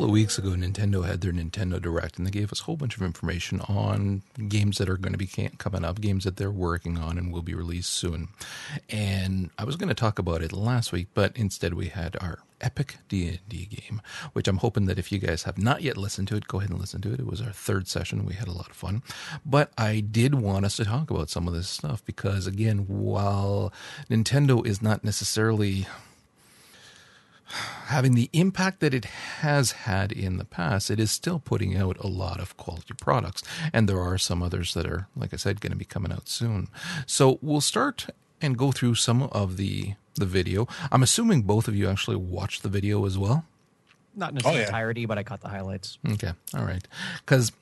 Couple of weeks ago, Nintendo had their Nintendo Direct, and they gave us a whole bunch of information on games that are going to be coming up, games that they're working on and will be released soon. And I was going to talk about it last week, but instead we had our epic D&D game, which I'm hoping that if you guys have not yet listened to it, go ahead and listen to it. It was our third session. We had a lot of fun. But I did want us to talk about some of this stuff because, again, while Nintendo is not necessarily having the impact that it has had in the past, it is still putting out a lot of quality products. And there are some others that are, like I said, going to be coming out soon. So we'll start and go through some of the the video. I'm assuming both of you actually watched the video as well. Not in its Oh, yeah. entirety, but I caught the highlights. Okay, all right. Because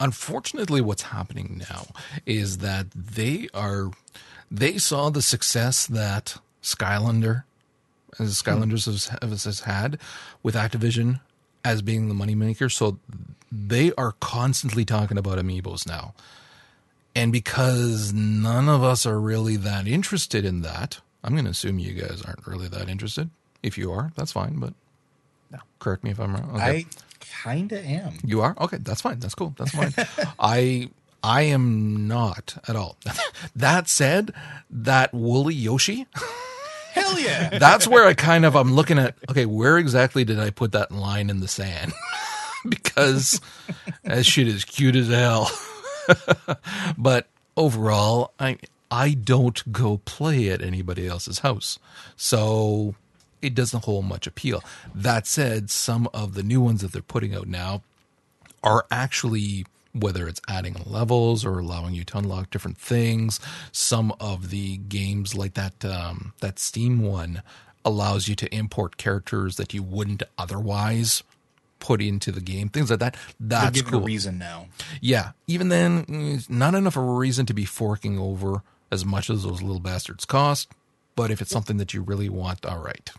unfortunately, what's happening now is that they are they saw the success that Skylander, as Skylanders hmm. has, has, has had with Activision as being the moneymaker. So they are constantly talking about amiibos now. And because none of us are really that interested in that, I'm going to assume you guys aren't really that interested. If you are, that's fine. But No. correct me if I'm wrong. Okay. I kind of am. You are okay. That's fine. That's cool. That's fine. I I am not at all. that said, that woolly Yoshi. Hell yeah! That's where I kind of I'm looking at. Okay, where exactly did I put that line in the sand? because that shit is cute as hell. but overall, I I don't go play at anybody else's house, so it doesn't hold much appeal. That said, some of the new ones that they're putting out now are actually whether it's adding levels or allowing you to unlock different things. Some of the games like that um, that Steam one allows you to import characters that you wouldn't otherwise put into the game. Things like that. That's giving cool. a reason now. Yeah. Even then, mm, not enough of a reason to be forking over as much as those little bastards cost. But if it's something that you really want, all right.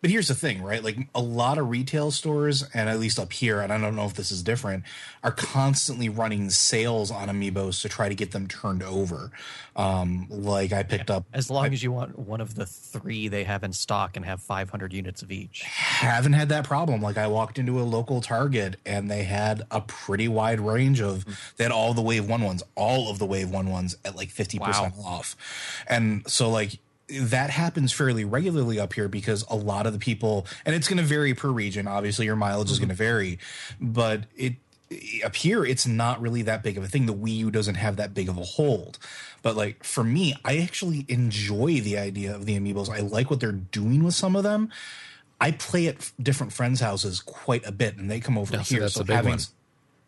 But here's the thing, right? Like a lot of retail stores, and at least up here, and I don't know if this is different, are constantly running sales on amiibos to try to get them turned over. Um, like I picked up, As long as you want one of the three they have in stock and have 500 units of each. haven't had that problem. Like I walked into a local Target and they had a pretty wide range of they had all the wave one ones, all of the wave one ones at like 50% off. And so like that happens fairly regularly up here because a lot of the people and it's going to vary per region. Obviously your mileage is going to mm-hmm. vary, but it up here it's not really that big of a thing the wii u doesn't have that big of a hold but like for me i actually enjoy the idea of the amiibos i like what they're doing with some of them I play at different friends' houses quite a bit, and they come over here. that's so a big having one.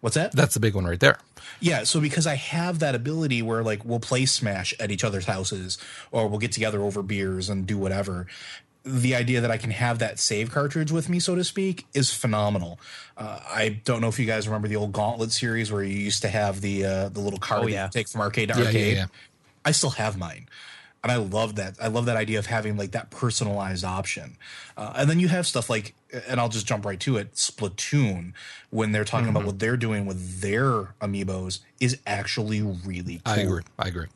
What's that? That's the big one right there. Yeah, so because I have that ability where like we'll play Smash at each other's houses, or we'll get together over beers and do whatever. The idea that I can have that save cartridge with me, so to speak, is phenomenal. Uh, I don't know if you guys remember the old Gauntlet series where you used to have the uh, the little card Oh, yeah. you take from arcade to Yeah, yeah, arcade. yeah. I still have mine. And I love that. I love that idea of having like that personalized option. Uh, and then you have stuff like, and I'll just jump right to it Splatoon, when they're talking Mm-hmm. about what they're doing with their amiibos, is actually really cool. I agree. I agree.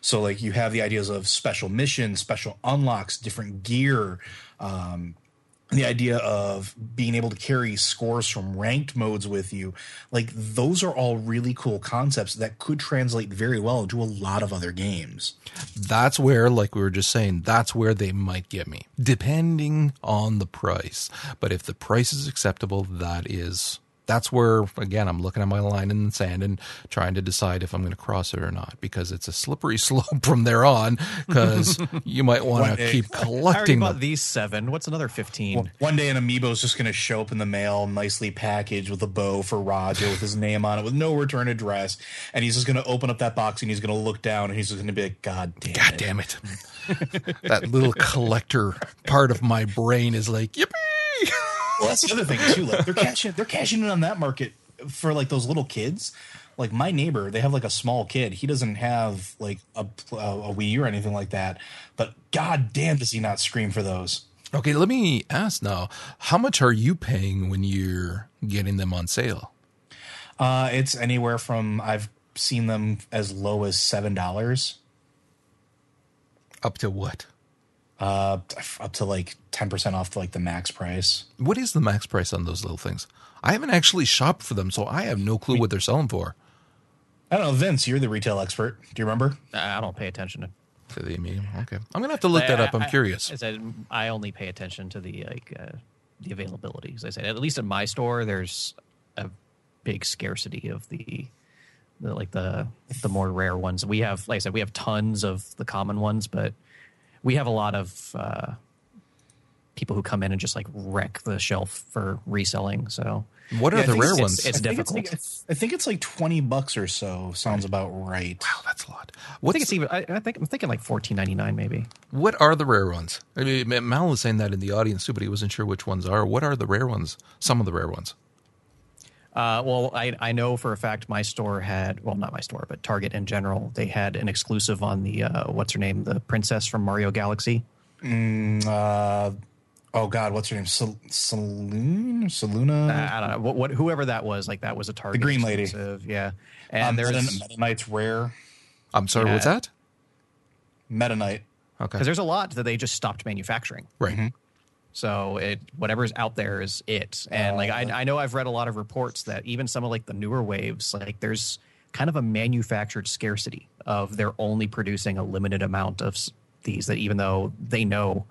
So, like, you have the ideas of special missions, special unlocks, different gear, um, the idea of being able to carry scores from ranked modes with you. Like, those are all really cool concepts that could translate very well into a lot of other games. That's where, like we were just saying, that's where they might get me, depending on the price. But if the price is acceptable, that is that's where again I'm looking at my line in the sand and trying to decide if I'm going to cross it or not because it's a slippery slope from there on. Because you might want to day- keep I already collecting bought them. these seven. What's another 15? One day, an amiibo is just going to show up in the mail, nicely packaged with a bow for Roger with his name on it, with no return address. And he's just going to open up that box and he's going to look down and he's just going to be like, God damn God it. damn it! that little collector part of my brain is like, yippee! Well, that's the other thing too. Like they're cashing they're cashing in on that market for like those little kids. Like my neighbor, they have like a small kid. He doesn't have like a a Wii U or anything like that. But god damn, does he not scream for those? Okay, let me ask now. How much are you paying when you're getting them on sale? Uh, it's anywhere from I've seen them as low as seven dollars Up to what? Uh, up to like ten percent off to like the max price. What is the max price on those little things? I haven't actually shopped for them, so I have no clue what they're selling for. I don't know, Vince. You're the retail expert. Do you remember? I don't pay attention to. To the medium. Okay, I'm gonna have to look that up. I'm I- I- curious. I said I only pay attention to the like uh, the availability. As I said, at least in my store, there's a big scarcity of the, the like the the more rare ones. We have, like I said, we have tons of the common ones, but we have a lot of uh, people who come in and just like wreck the shelf for reselling. So What are Yeah, the rare it's- ones? it's- I think difficult. like, I think it's like twenty bucks or so. Sounds about right. wow, that's a lot. I think it's even. I, I think I'm thinking like fourteen ninety nine maybe. what are the rare ones? I mean, Mal was saying that in the audience too, but he wasn't sure which ones are. What are the rare ones? Some of the rare ones. Uh, well, I, I know for a fact my store had, well, not my store, but Target in general, they had an exclusive on the, uh, what's her name, the princess from Mario Galaxy. Uh, oh God, what's her name? Sal- Saloon, Saluna. I don't know, what, what, whoever that was, like that was a Target. The green lady. exclusive, Yeah. And um, there's, Meta, Meta Knight's rare. I'm sorry, what's that? Meta Knight. Okay, because there's a lot that they just stopped manufacturing. right. So it whatever's out there is it. And oh, like I, I know I've read a lot of reports that even some of like the newer waves, like there's kind of a manufactured scarcity of they're only producing a limited amount of these. That even though they know,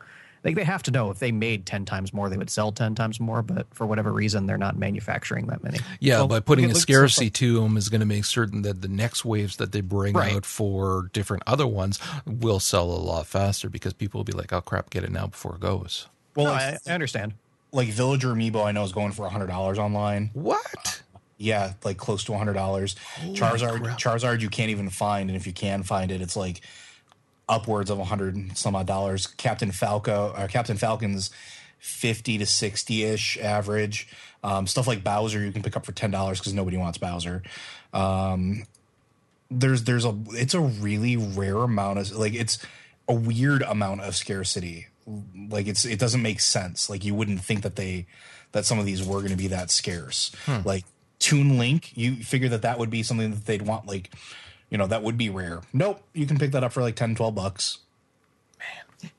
like they have to know if they made ten times more, they would sell ten times more. But for whatever reason, they're not manufacturing that many. Yeah, Well, by putting a at- look at scarcity to them is going to make certain that the next waves that they bring Right. out for different other ones will sell a lot faster because people will be like, "Oh crap, get it now before it goes." Well, No, I, I understand. like Villager Amiibo, I know is going for hundred dollars online. What? Yeah, like close to hundred dollars. Charizard, crap. Charizard, you can't even find, and if you can find it, it's like upwards of a hundred and some odd dollars. Captain Falco, or Captain Falcon's fifty to sixty ish average. Um, stuff like Bowser, you can pick up for ten dollars because nobody wants Bowser. Um, there's there's a it's a really rare amount of like it's a weird amount of scarcity like it's it doesn't make sense. Like you wouldn't think that they that some of these were going to be that scarce. Like Toon Link you figure that that would be something that they'd want like you know that would be rare. Nope you can pick that up for like 10 12 bucks. Man,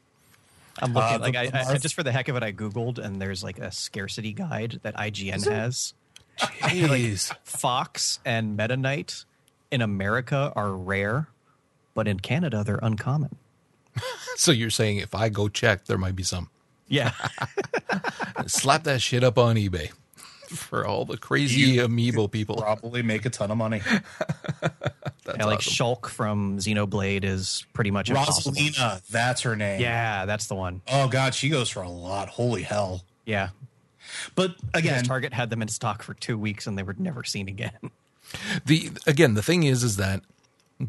I'm looking Uh, like the- I, the I just for the heck of it, I googled and there's like a scarcity guide that IGN has. Jeez. Fox and Meta Knight in America are rare, but in Canada they're uncommon. so you're saying if I go check, there might be some. Yeah, Slap that shit up on eBay for all the crazy You- amiibo people. probably make a ton of money That's yeah like awesome. Shulk from Xenoblade is pretty much impossible. Rosalina that's her name Yeah, that's the one. oh god she goes for a lot holy hell Yeah, but because again Target had them in stock for two weeks and they were never seen again. the again the thing is is that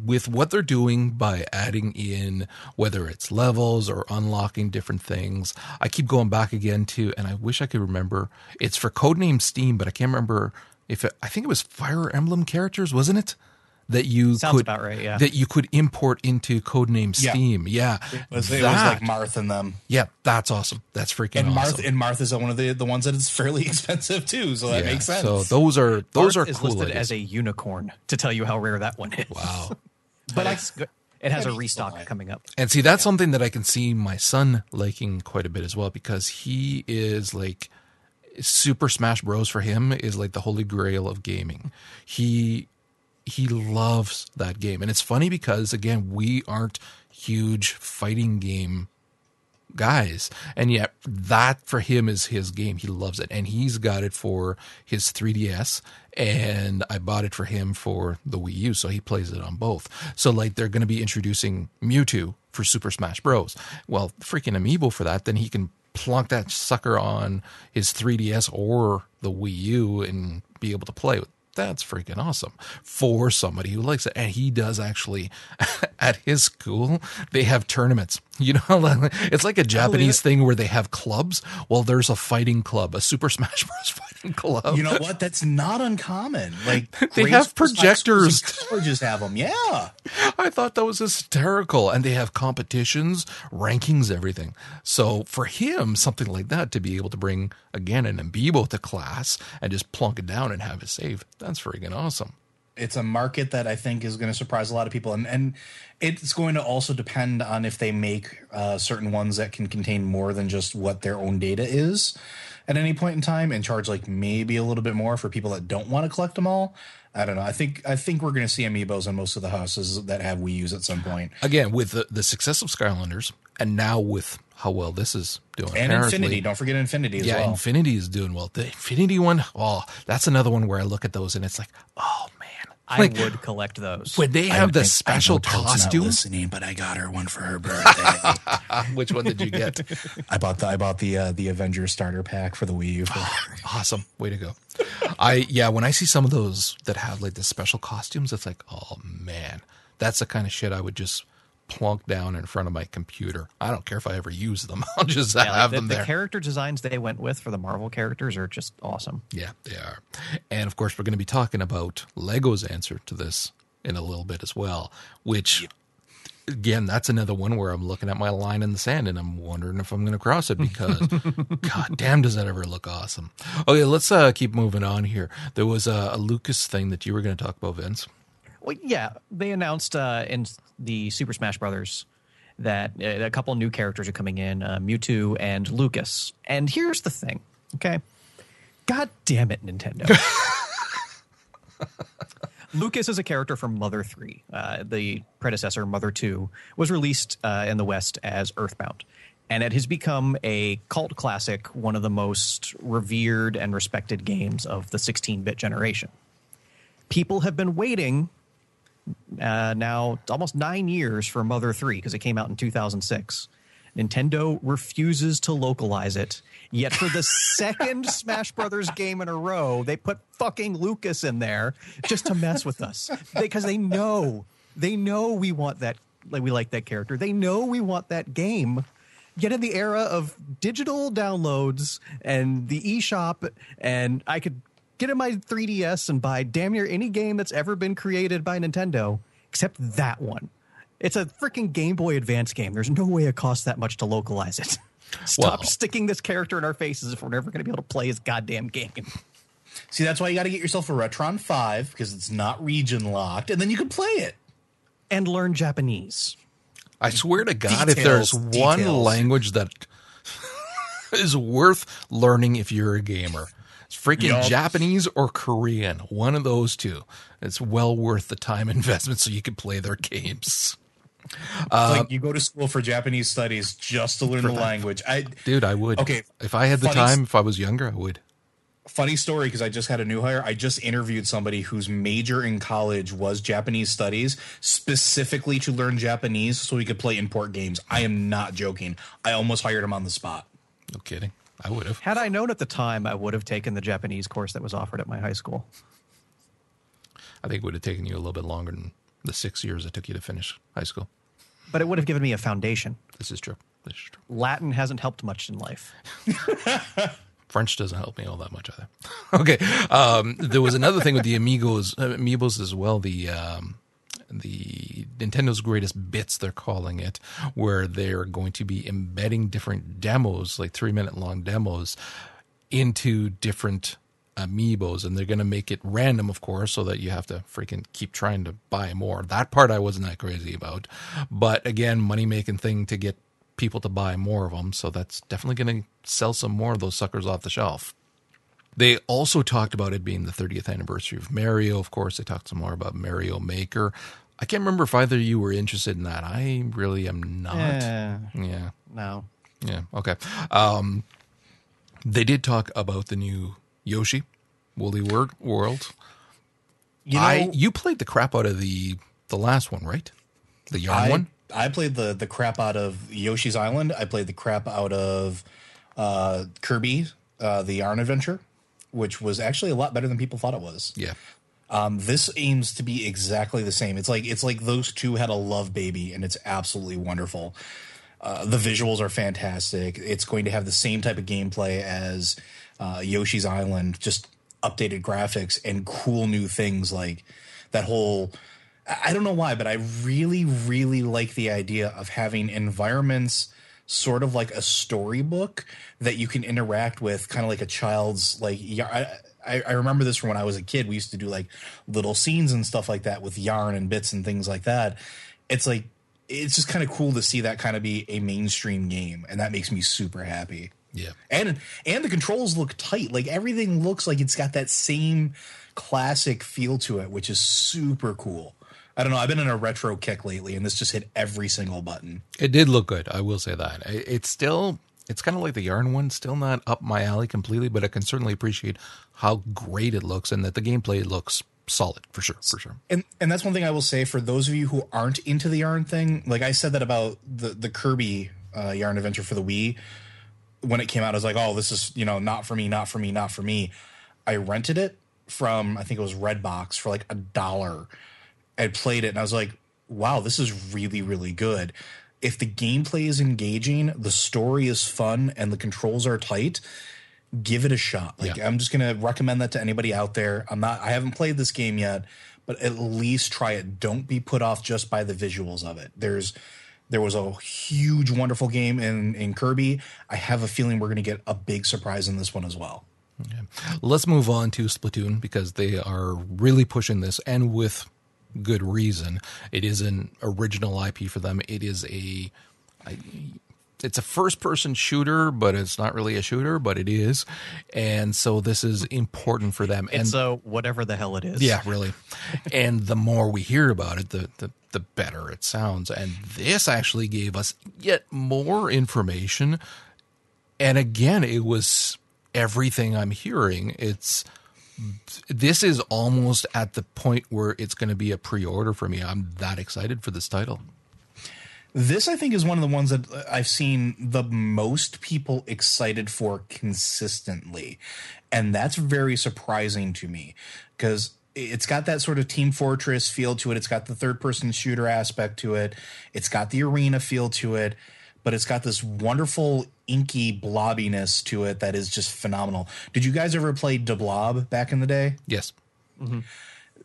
with what they're doing by adding in whether it's levels or unlocking different things i keep going back again to and i wish i could remember it's for codename steam but i can't remember if it, i think it was fire emblem characters wasn't it that you Sounds could about right, yeah. that you could import into codename Yeah. steam yeah it was, it was like Marth and them yeah that's awesome that's freaking and awesome Marth and Marth is one of the the ones that is fairly expensive too so that Yeah, makes sense so those are those Marth are is cool listed as a unicorn to tell you how rare that one is. wow but it's good. It has I a mean, restock still coming up. And see, that's something that I can see my son liking quite a bit as well because he is like Super Smash Bros. for him is like the holy grail of gaming. He he loves that game, and it's funny because again, we aren't huge fighting game guys, and yet that for him is his game. He loves it, and he's got it for his 3DS, and I bought it for him for the Wii U, so he plays it on both. So like they're going to be introducing Mewtwo for Super Smash Bros. Well, freaking amiibo for that, then he can plunk that sucker on his 3DS or the Wii U and be able to play with. That's freaking awesome for somebody who likes it. And he does actually, at his school, they have tournaments. You know, it's like a oh, Japanese thing where they have clubs. Well, there's a fighting club, a Super Smash Bros. fighting club. You know what? That's not uncommon. Like They have projectors. colleges have them. Yeah. I thought that was hysterical. And they have competitions, rankings, everything. So for him, something like that to be able to bring again an amiibo to class and just plunk it down and have it save, that's freaking awesome. It's a market that I think is going to surprise a lot of people, and and it's going to also depend on if they make uh, certain ones that can contain more than just what their own data is at any point in time, and charge like maybe a little bit more for people that don't want to collect them all. I don't know. I think I think we're going to see amiibos on most of the houses that have Wii U's at some point, Again, with the, the success of Skylanders, and now with how well this is doing, and apparently- Infinity. Don't forget Infinity as yeah, well. Infinity is doing well. The Infinity one, oh, that's another one where I look at those and it's like, oh I Like, would collect those. Would they I have the think- special Toad's not costumes. listening, but I got her one for her birthday. Which one did you get? I bought the I bought the uh, the Avengers starter pack for the Wii U. For, awesome, way to go! I yeah, when I see some of those that have like the special costumes, it's like, oh man, that's the kind of shit I would just plunk down in front of my computer. I don't care if I ever use them. I'll just Yeah, like have the, them there. the character designs they went with for the Marvel characters are just awesome. Yeah, they are. And of course, we're going to be talking about Lego's answer to this in a little bit as well, which, again, that's another one where I'm looking at my line in the sand and I'm wondering if I'm going to cross it because, god damn, does that ever look awesome. Okay, let's uh, keep moving on here. There was a, a Lucas thing that you were going to talk about, Vince. Well, yeah, they announced uh, in the Super Smash Brothers that uh, a couple new characters are coming in, uh, Mewtwo and Lucas. And here's the thing, okay? God damn it, Nintendo. Lucas is a character from Mother 3. Uh, the predecessor, Mother 2, was released uh, in the West as Earthbound. And it has become a cult classic, one of the most revered and respected games of the 16 bit generation. People have been waiting uh, now almost nine years for Mother 3 because it came out in 2006. Nintendo refuses to localize it. Yet for the second Smash Brothers game in a row, they put fucking Lucas in there just to mess with us because they know they know we want that like we like that character. They know we want that game. Yet in the era of digital downloads and the eShop, and I could get in my 3DS and buy damn near any game that's ever been created by Nintendo, except that one. It's a freaking Game Boy Advance game. There's no way it costs that much to localize it. Stop Well- sticking this character in our faces if we're never going to be able to play his goddamn game. See, that's why you got to get yourself a Retron 5 because it's not region locked, and then you can play it. And learn Japanese. I swear to God, if there's Details, one language that is worth learning if you're a gamer, it's freaking Yup. Japanese or Korean. One of those two. It's well worth the time investment so you can play their games. Uh, like you go to school for Japanese studies just to learn the language. I Dude, I would. Okay, If I had the time, if I was younger, I would. funny story because I just had a new hire. I just interviewed somebody whose major in college was Japanese studies, specifically to learn Japanese so he could play import games. I am not joking. I almost hired him on the spot. No kidding. I would have. Had I known at the time, I would have taken the Japanese course that was offered at my high school. I think it would have taken you a little bit longer than the six years it took you to finish high school. But it would have given me a foundation. This is true. This is true. Latin hasn't helped much in life. French doesn't help me all that much either. okay. Um, there was another thing with the Amigos, uh, Amiibos as well. The um, the Nintendo's greatest bits, they're calling it, where they're going to be embedding different demos, like three minute long demos, into different amiibos and they're going to make it random of course so that you have to freaking keep trying to buy more that part i wasn't that crazy about but again money making thing to get people to buy more of them so that's definitely going to sell some more of those suckers off the shelf they also talked about it being the 30th anniversary of Mario. Of course, they talked some more about Mario Maker. I can't remember if either of you were interested in that. I really am not. Eh, Yeah. no. Yeah. Okay. Um, they did talk about the new Yoshi Woolly World. You know, I you played the crap out of the the last one, right? The yarn I, one. I played the the crap out of Yoshi's Island. I played the crap out of uh, Kirby, uh, the Yarn Adventure, which was actually a lot better than people thought it was. Yeah. Um, this aims to be exactly the same. It's like it's like those two had a love baby, and it's absolutely wonderful. Uh, the visuals are fantastic. It's going to have the same type of gameplay as uh, Yoshi's Island, just updated graphics and cool new things like that whole. I don't know why, but I really, really like the idea of having environments sort of like a storybook that you can interact with, kind of like a child's like. I, I remember this from when I was a kid. We used to do like little scenes and stuff like that with yarn and bits and things like that. It's like it's just kind of cool to see that kind of be a mainstream game, and that makes me super happy. Yeah, and and the controls look tight. Like everything looks like it's got that same classic feel to it, which is super cool. I don't know. I've been in a retro kick lately, and this just hit every single button. It did look good. I will say that. It's still, it's kind of like the yarn one, still not up my alley completely, but I can certainly appreciate how great it looks and that the gameplay looks solid for sure, for sure. And and that's one thing I will say for those of you who aren't into the yarn thing. Like I said that about the the Kirby uh, Yarn Adventure for the Wii when it came out. I was like, oh, this is you know not for me, not for me, not for me. I rented it from I think it was Redbox for like a dollar. I played it and I was like, wow, this is really really good. If the gameplay is engaging, the story is fun, and the controls are tight, give it a shot. Like yeah. I'm just gonna recommend that to anybody out there. I'm not I haven't played this game yet, but at least try it. Don't be put off just by the visuals of it. There's there was a huge, wonderful game in in Kirby. I have a feeling we're gonna get a big surprise in this one as well. Okay. Let's move on to Splatoon because they are really pushing this and with good reason. It is an original IP for them. It is a I, it's a first person shooter, but it's not really a shooter, but it is. And so this is important for them. And so whatever the hell it is. Yeah, really. and the more we hear about it, the, the the better it sounds. And this actually gave us yet more information. And again, it was everything I'm hearing. It's this is almost at the point where it's going to be a pre-order for me. I'm that excited for this title. This, I think, is one of the ones that I've seen the most people excited for consistently. And that's very surprising to me because it's got that sort of Team Fortress feel to it. It's got the third person shooter aspect to it. It's got the arena feel to it, but it's got this wonderful inky blobbiness to it that is just phenomenal. Did you guys ever play De Blob back in the day? Yes. Mm-hmm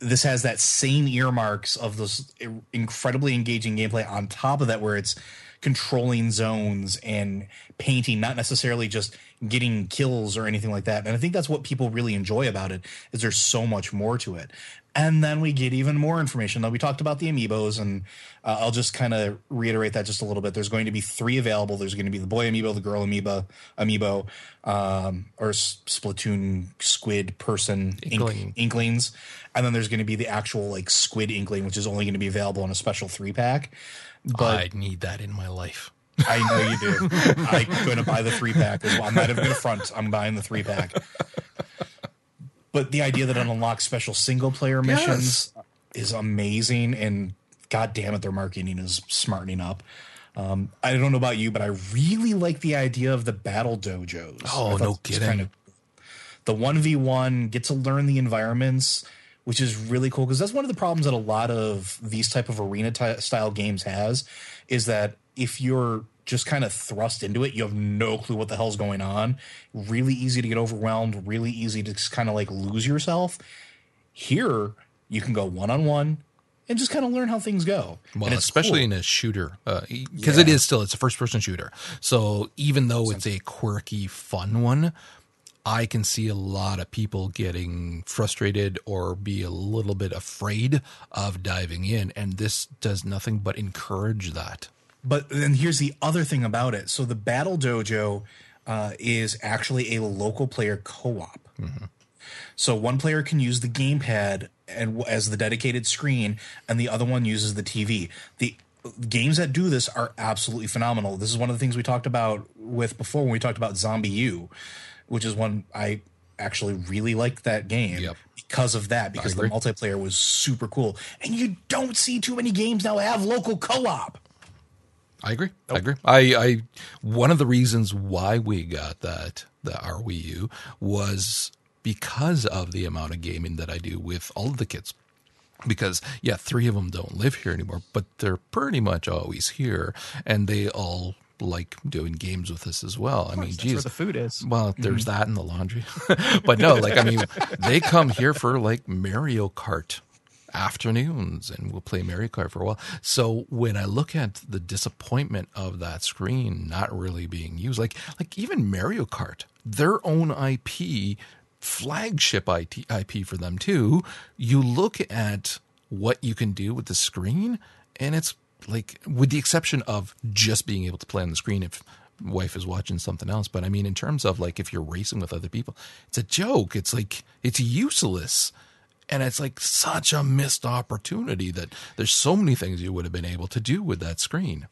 this has that same earmarks of those incredibly engaging gameplay on top of that where it's controlling zones and painting not necessarily just getting kills or anything like that. And i think that's what people really enjoy about it is there's so much more to it and then we get even more information. Now we talked about the amiibos, and uh, I'll just kind of reiterate that just a little bit. There's going to be three available. There's going to be the boy amiibo, the girl amiibo, amiibo, um, or Splatoon squid person Inkling. inklings, and then there's going to be the actual like squid inkling, which is only going to be available in a special three pack. But I need that in my life. I know you do. I'm going to buy the three pack. I'm not even going to front. I'm buying the three pack but the idea that it unlocks special single player missions yes. is amazing and god damn it their marketing is smartening up. Um, i don't know about you but i really like the idea of the battle dojos. Oh no kidding. kind of, the 1v1 get to learn the environments which is really cool because that's one of the problems that a lot of these type of arena style games has is that if you're just kind of thrust into it. You have no clue what the hell's going on. Really easy to get overwhelmed, really easy to just kind of like lose yourself. Here, you can go one on one and just kind of learn how things go. Well, especially cool. in a shooter, because uh, yeah. it is still it's a first person shooter. So even though it's a quirky, fun one, I can see a lot of people getting frustrated or be a little bit afraid of diving in, and this does nothing but encourage that. But then here's the other thing about it. So the Battle Dojo uh, is actually a local player co-op. Mm-hmm. So one player can use the gamepad and as the dedicated screen, and the other one uses the TV. The games that do this are absolutely phenomenal. This is one of the things we talked about with before when we talked about Zombie U, which is one I actually really liked that game yep. because of that because the multiplayer was super cool. And you don't see too many games now have local co-op. I agree. Nope. I agree. I, I one of the reasons why we got that the our Wii U was because of the amount of gaming that I do with all of the kids. Because yeah, three of them don't live here anymore, but they're pretty much always here, and they all like doing games with us as well. I mean, geez, where the food is. well, mm-hmm. there's that in the laundry, but no, like I mean, they come here for like Mario Kart afternoons, and we'll play Mario Kart for a while. So when I look at the disappointment of that screen not really being used, like like even Mario Kart, their own IP, flagship IT, IP for them too. You look at what you can do with the screen, and it's like, with the exception of just being able to play on the screen if wife is watching something else. But I mean, in terms of like if you're racing with other people, it's a joke. It's like it's useless. And it's like such a missed opportunity that there's so many things you would have been able to do with that screen.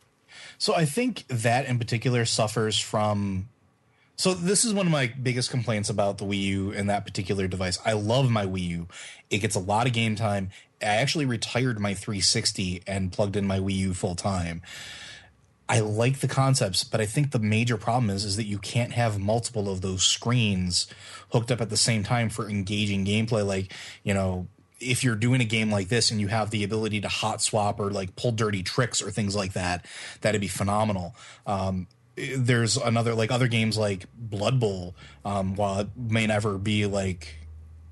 So I think that in particular suffers from. So this is one of my biggest complaints about the Wii U and that particular device. I love my Wii U. It gets a lot of game time. I actually retired my 360 and plugged in my Wii U full time. I like the concepts, but I think the major problem is is that you can't have multiple of those screens hooked up at the same time for engaging gameplay. Like, you know, if you're doing a game like this and you have the ability to hot swap or like pull dirty tricks or things like that, that'd be phenomenal. Um, there's another like other games like Blood Bowl, um, while it may never be like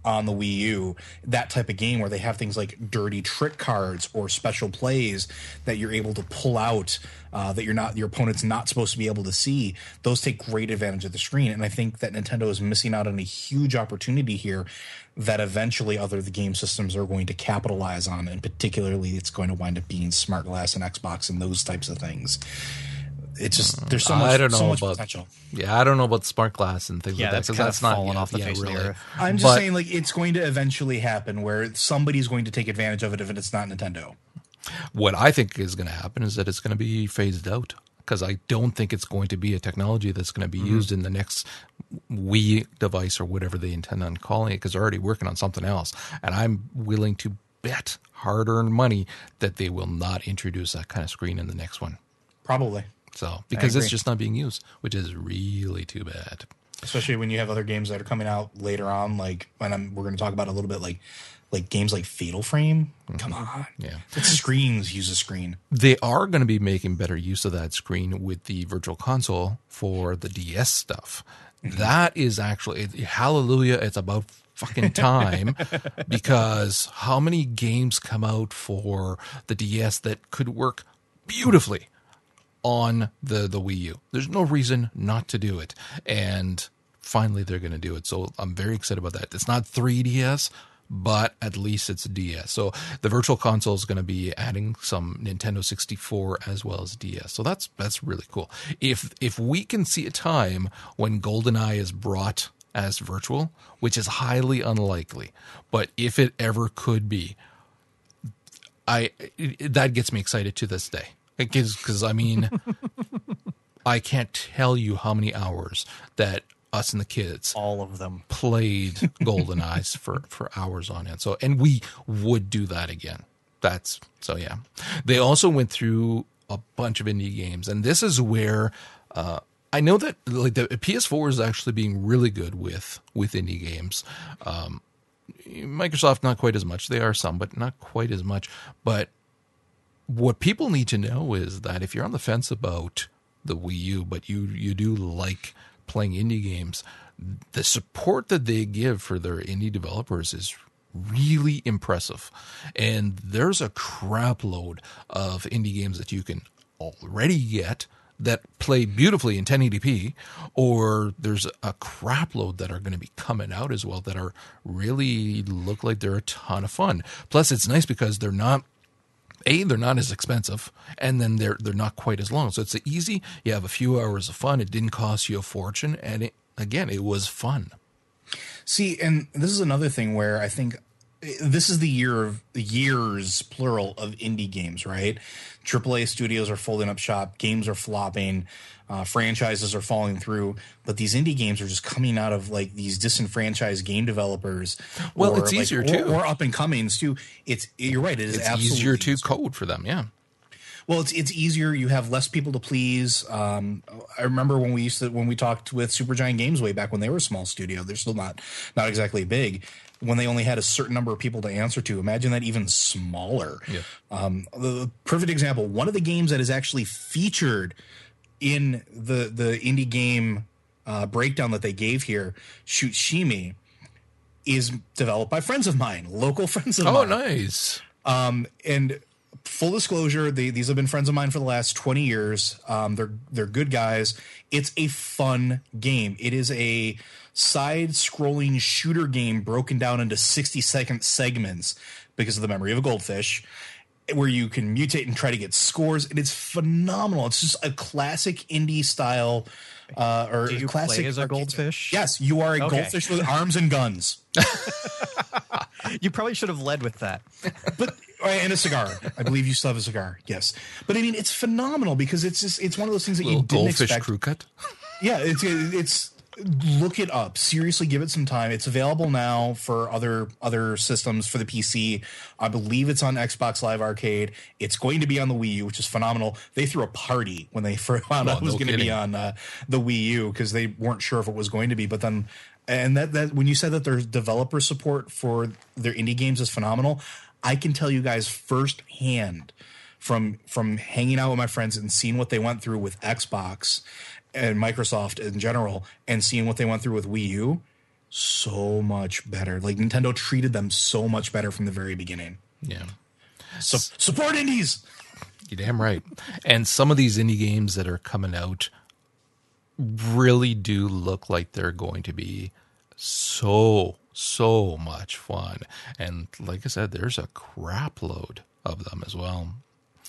on the Wii U, that type of game where they have things like dirty trick cards or special plays that you're able to pull out uh, that you're not your opponent's not supposed to be able to see. Those take great advantage of the screen, and I think that Nintendo is missing out on a huge opportunity here that eventually other the game systems are going to capitalize on, and particularly it's going to wind up being Smart Glass and Xbox and those types of things. It's just uh, there's so much, I don't know so much about potential. yeah, I don't know about smart glass and things Yeah, like that that's because kind that's of not fallen yeah, off the yeah, face of the earth. I'm just But- saying, like, it's going to eventually happen where somebody's going to take advantage of it if it's not Nintendo. What I think is going to happen is that it's going to be phased out because I don't think it's going to be a technology that's going to be mm-hmm. used in the next Wii device or whatever they intend on calling it because they're already working on something else. And I'm willing to bet hard earned money that they will not introduce that kind of screen in the next one. Probably. So, because it's just not being used, which is really too bad. Especially when you have other games that are coming out later on, like, and I'm, we're going to talk about a little bit, like, like games like Fatal Frame. Mm-hmm. Come on. Yeah. It screens use a screen. They are going to be making better use of that screen with the virtual console for the DS stuff. Mm-hmm. That is actually hallelujah. It's about fucking time because how many games come out for the DS that could work beautifully on the the Wii U? There's no reason not to do it, and finally they're going to do it. So I'm very excited about that. It's not 3DS, but at least it's DS. So the Virtual Console is going to be adding some Nintendo 64 as well as DS. So that's that's really cool. If if we can see a time when GoldenEye is brought as virtual, which is highly unlikely, but if it ever could be, I that gets me excited to this day. Because I mean, I can't tell you how many hours that us and the kids All of them. played Golden Eyes for for hours on end. So, and we would do that again. That's so yeah. They also went through a bunch of indie games, and this is where uh, I know that like the PS4 is actually being really good with with indie games. Um, Microsoft not quite as much. They are some, but not quite as much. But what people need to know is that if you're on the fence about the Wii U, but you you do like playing indie games, the support that they give for their indie developers is really impressive. And there's a crap load of indie games that you can already get that play beautifully in 1080p, or there's a crap load that are going to be coming out as well that are really look like they're a ton of fun. Plus, it's nice because they're not a they're not as expensive and then they're they're not quite as long. So it's easy you have a few hours of fun. It didn't cost you a fortune and it, again it was fun. See, and this is another thing where I think this is the year of years plural of indie games, right? AAA studios are folding up shop, games are flopping, uh, franchises are falling through, but these indie games are just coming out of like these disenfranchised game developers. Well, or, it's like, easier, or- too. or up and comings too. It's you're right. It is it's absolutely easier to code for them yeah well, it's it's easier. You have less people to please. Um, I remember when we used to when we talked with Supergiant Games way back when they were a small studio. They're still not not exactly big. When they only had a certain number of people to answer to, imagine that even smaller. Yeah. Um, the, perfect example. One of the games that is actually featured in the the indie game uh, breakdown that they gave here, Shutshimi is developed by friends of mine, local friends of Oh, mine. Oh, nice. Um, and full disclosure, they, these have been friends of mine for the last 20 years. Um, they're they're good guys. It's a fun game. It is a side-scrolling shooter game broken down into 60 second segments because of the memory of a goldfish where you can mutate and try to get scores and it's phenomenal it's just a classic indie style uh or Do you classic play as a goldfish? yes you are a Okay. goldfish with arms and guns You probably should have led with that. but oh, and a cigar. I believe you still have a cigar. Yes, but I mean it's phenomenal because it's just it's one of those things that you didn't goldfish expect. crew cut. Yeah, it's it's look it up. Seriously, give it some time. It's available now for other other systems for the PC. I believe it's on Xbox Live Arcade. It's going to be on the Wii U, which is phenomenal. They threw a party when they first found Oh, out it was no going to be on uh, the Wii U because they weren't sure if it was going to be. But then, and that that when you said that there's developer support for their indie games is phenomenal, I can tell you guys firsthand from from hanging out with my friends and seeing what they went through with Xbox and Microsoft in general, and seeing what they went through with Wii U. So much better. Like Nintendo treated them so much better from the very beginning. Yeah. So support indies. You're damn right. And some of these indie games that are coming out really do look like they're going to be so, so much fun. And like I said, there's a crap load of them as well.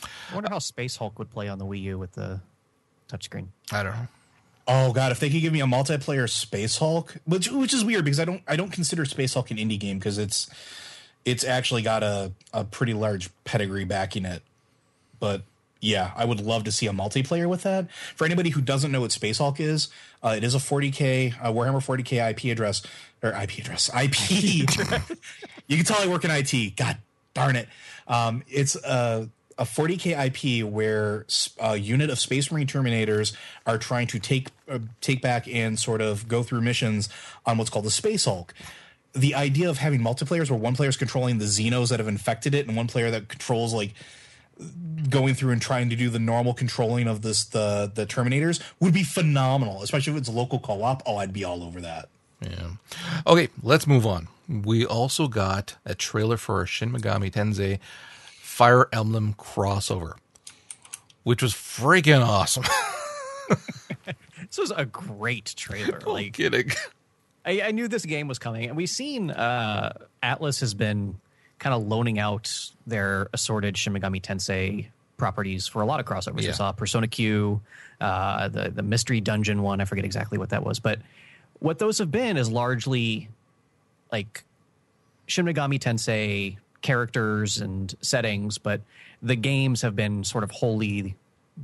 I wonder how Space Hulk would play on the Wii U with the touchscreen. I don't know. Oh god, if they could give me a multiplayer Space Hulk, which which is weird because I don't I don't consider Space Hulk an indie game because it's it's actually got a a pretty large pedigree backing it. But yeah, I would love to see a multiplayer with that. For anybody who doesn't know what Space Hulk is, uh, it is a 40k uh, Warhammer 40k IP address or IP address IP. you can tell I work in IT. God darn it! Um, it's a a 40k IP where a unit of Space Marine Terminators are trying to take uh, take back and sort of go through missions on what's called the Space Hulk. The idea of having multiplayers where one player is controlling the Xenos that have infected it and one player that controls like going through and trying to do the normal controlling of this the the Terminators would be phenomenal, especially if it's a local co-op. Oh, I'd be all over that. Yeah. Okay, let's move on. We also got a trailer for Shin Megami Tensei Fire Emblem crossover, which was freaking awesome. This was a great trailer. no like kidding. I, I knew this game was coming, and we've seen uh, Atlus has been kind of loaning out their assorted Shin Megami Tensei properties for a lot of crossovers. Yeah. We saw Persona Q, uh, the the mystery dungeon one. I forget exactly what that was, but what those have been is largely like Shin Megami Tensei characters and settings, but the games have been sort of wholly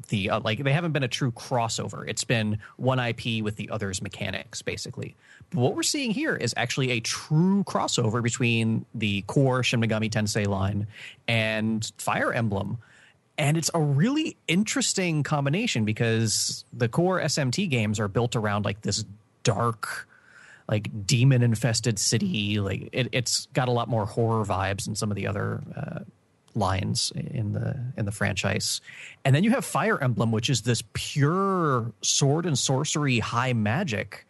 the uh, like they haven't been a true crossover. It's been one IP with the other's mechanics, basically. But what we're seeing here is actually a true crossover between the core Shin Megami Tensei line and Fire Emblem. And it's a really interesting combination because the core SMT games are built around like this dark, like demon infested city. Like it, it's got a lot more horror vibes than some of the other uh, lines in the in the franchise. And then you have Fire Emblem, which is this pure sword and sorcery high magic.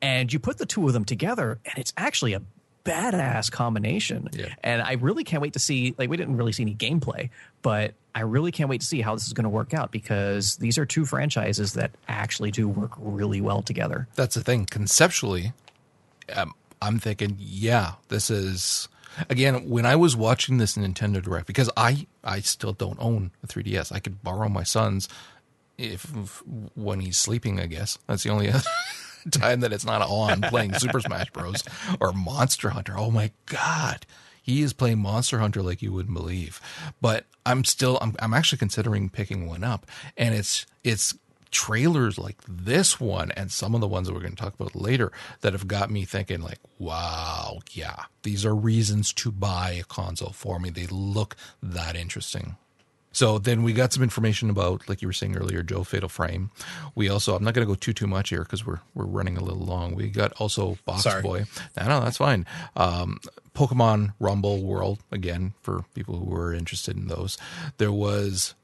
And you put the two of them together, and it's actually a badass combination. Yeah. And I really can't wait to see. Like we didn't really see any gameplay, but I really can't wait to see how this is going to work out because these are two franchises that actually do work really well together. That's the thing. Conceptually, um, I'm thinking, yeah, this is again when I was watching this Nintendo Direct because I I still don't own a 3DS. I could borrow my son's if, if- when he's sleeping. I guess that's the only time that it's not on playing Super Smash Bros. or Monster Hunter. Oh my god. He is playing Monster Hunter like you wouldn't believe. But I'm still I'm I'm actually considering picking one up. And it's it's trailers like this one and some of the ones that we're going to talk about later that have got me thinking like wow yeah these are reasons to buy a console for me. They look that interesting. So then we got some information about like you were saying earlier joe fatal frame. We also i'm not going to go too too much here because we're we're running a little long. We got also box Sorry. boy. No no that's fine. Um pokemon rumble world again for people who were interested in those. There was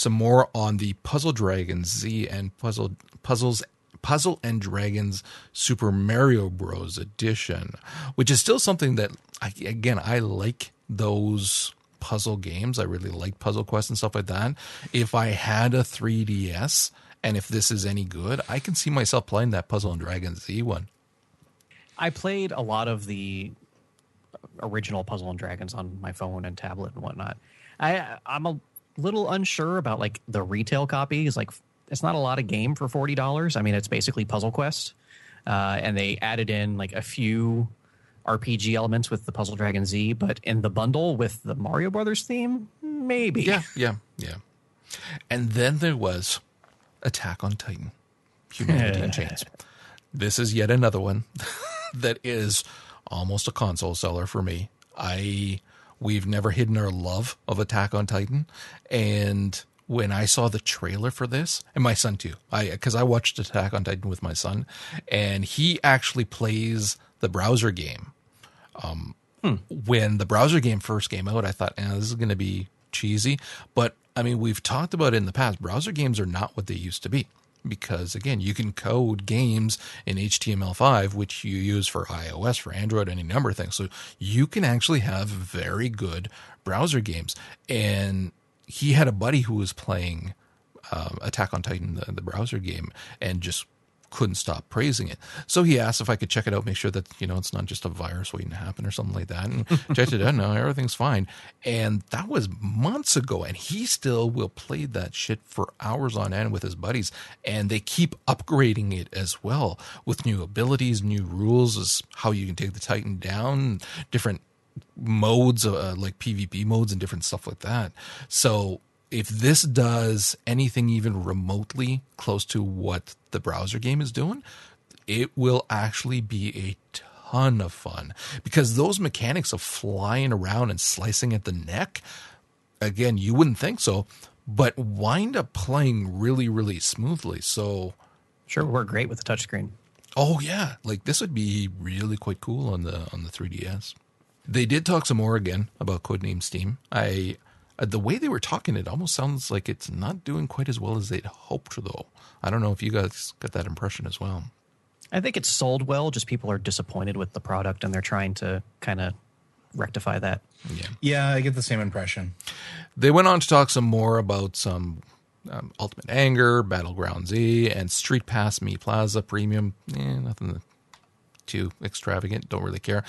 some more on the Puzzle Dragons Z and Puzzle Puzzles Puzzle and Dragons Super Mario Bros. Edition, which is still something that I, again I like those puzzle games. I really like Puzzle Quest and stuff like that. If I had a 3DS and if this is any good, I can see myself playing that Puzzle and Dragons Z one. I played a lot of the original Puzzle and Dragons on my phone and tablet and whatnot. I I'm a little unsure about like the retail copies. Like it's not a lot of game for forty dollars. I mean, it's basically Puzzle Quest, uh, and they added in like a few RPG elements with the Puzzle Dragon Z, but in the bundle with the Mario Brothers theme, maybe. Yeah, yeah, yeah. And then there was Attack on Titan, Humanity in Chains. This is yet another one that is almost a console seller for me. I we've never hidden our love of Attack on Titan, and when I saw the trailer for this, and my son too, I because I watched Attack on Titan with my son, and he actually plays the browser game. Um, hmm. When the browser game first came out, I thought, eh, this is going to be cheesy. But I mean, we've talked about it in the past. Browser games are not what they used to be because again, you can code games in HTML5, which you use for iOS, for Android, any number of things. So you can actually have very good browser games. And he had a buddy who was playing um, Attack on Titan, the, the browser game, and just couldn't stop praising it. So he asked if I could check it out, make sure that, you know, it's not just a virus waiting to happen or something like that. And checked it out. No, everything's fine. And that was months ago. And he still will play that shit for hours on end with his buddies. And they keep upgrading it as well with new abilities, new rules, as how you can take the Titan down, different modes, uh, like PvP modes and different stuff like that. So if this does anything even remotely close to what the browser game is doing, it will actually be a ton of fun because those mechanics of flying around and slicing at the neck, again, you wouldn't think so, but wind up playing really, really smoothly. So, sure, work great with the touchscreen. Oh yeah, like this would be really quite cool on the on the 3DS. They did talk some more again about Codename Steam. I uh, the way they were talking, it almost sounds like it's not doing quite as well as they'd hoped, though. I don't know if you guys got that impression as well. I think it's sold well, just people are disappointed with the product and they're trying to kind of rectify that. Yeah. Yeah, I get the same impression. They went on to talk some more about some um, Ultimate Anger, Battleground Z, and Street Pass Mii Plaza Premium. Eh, nothing too extravagant. Don't really care.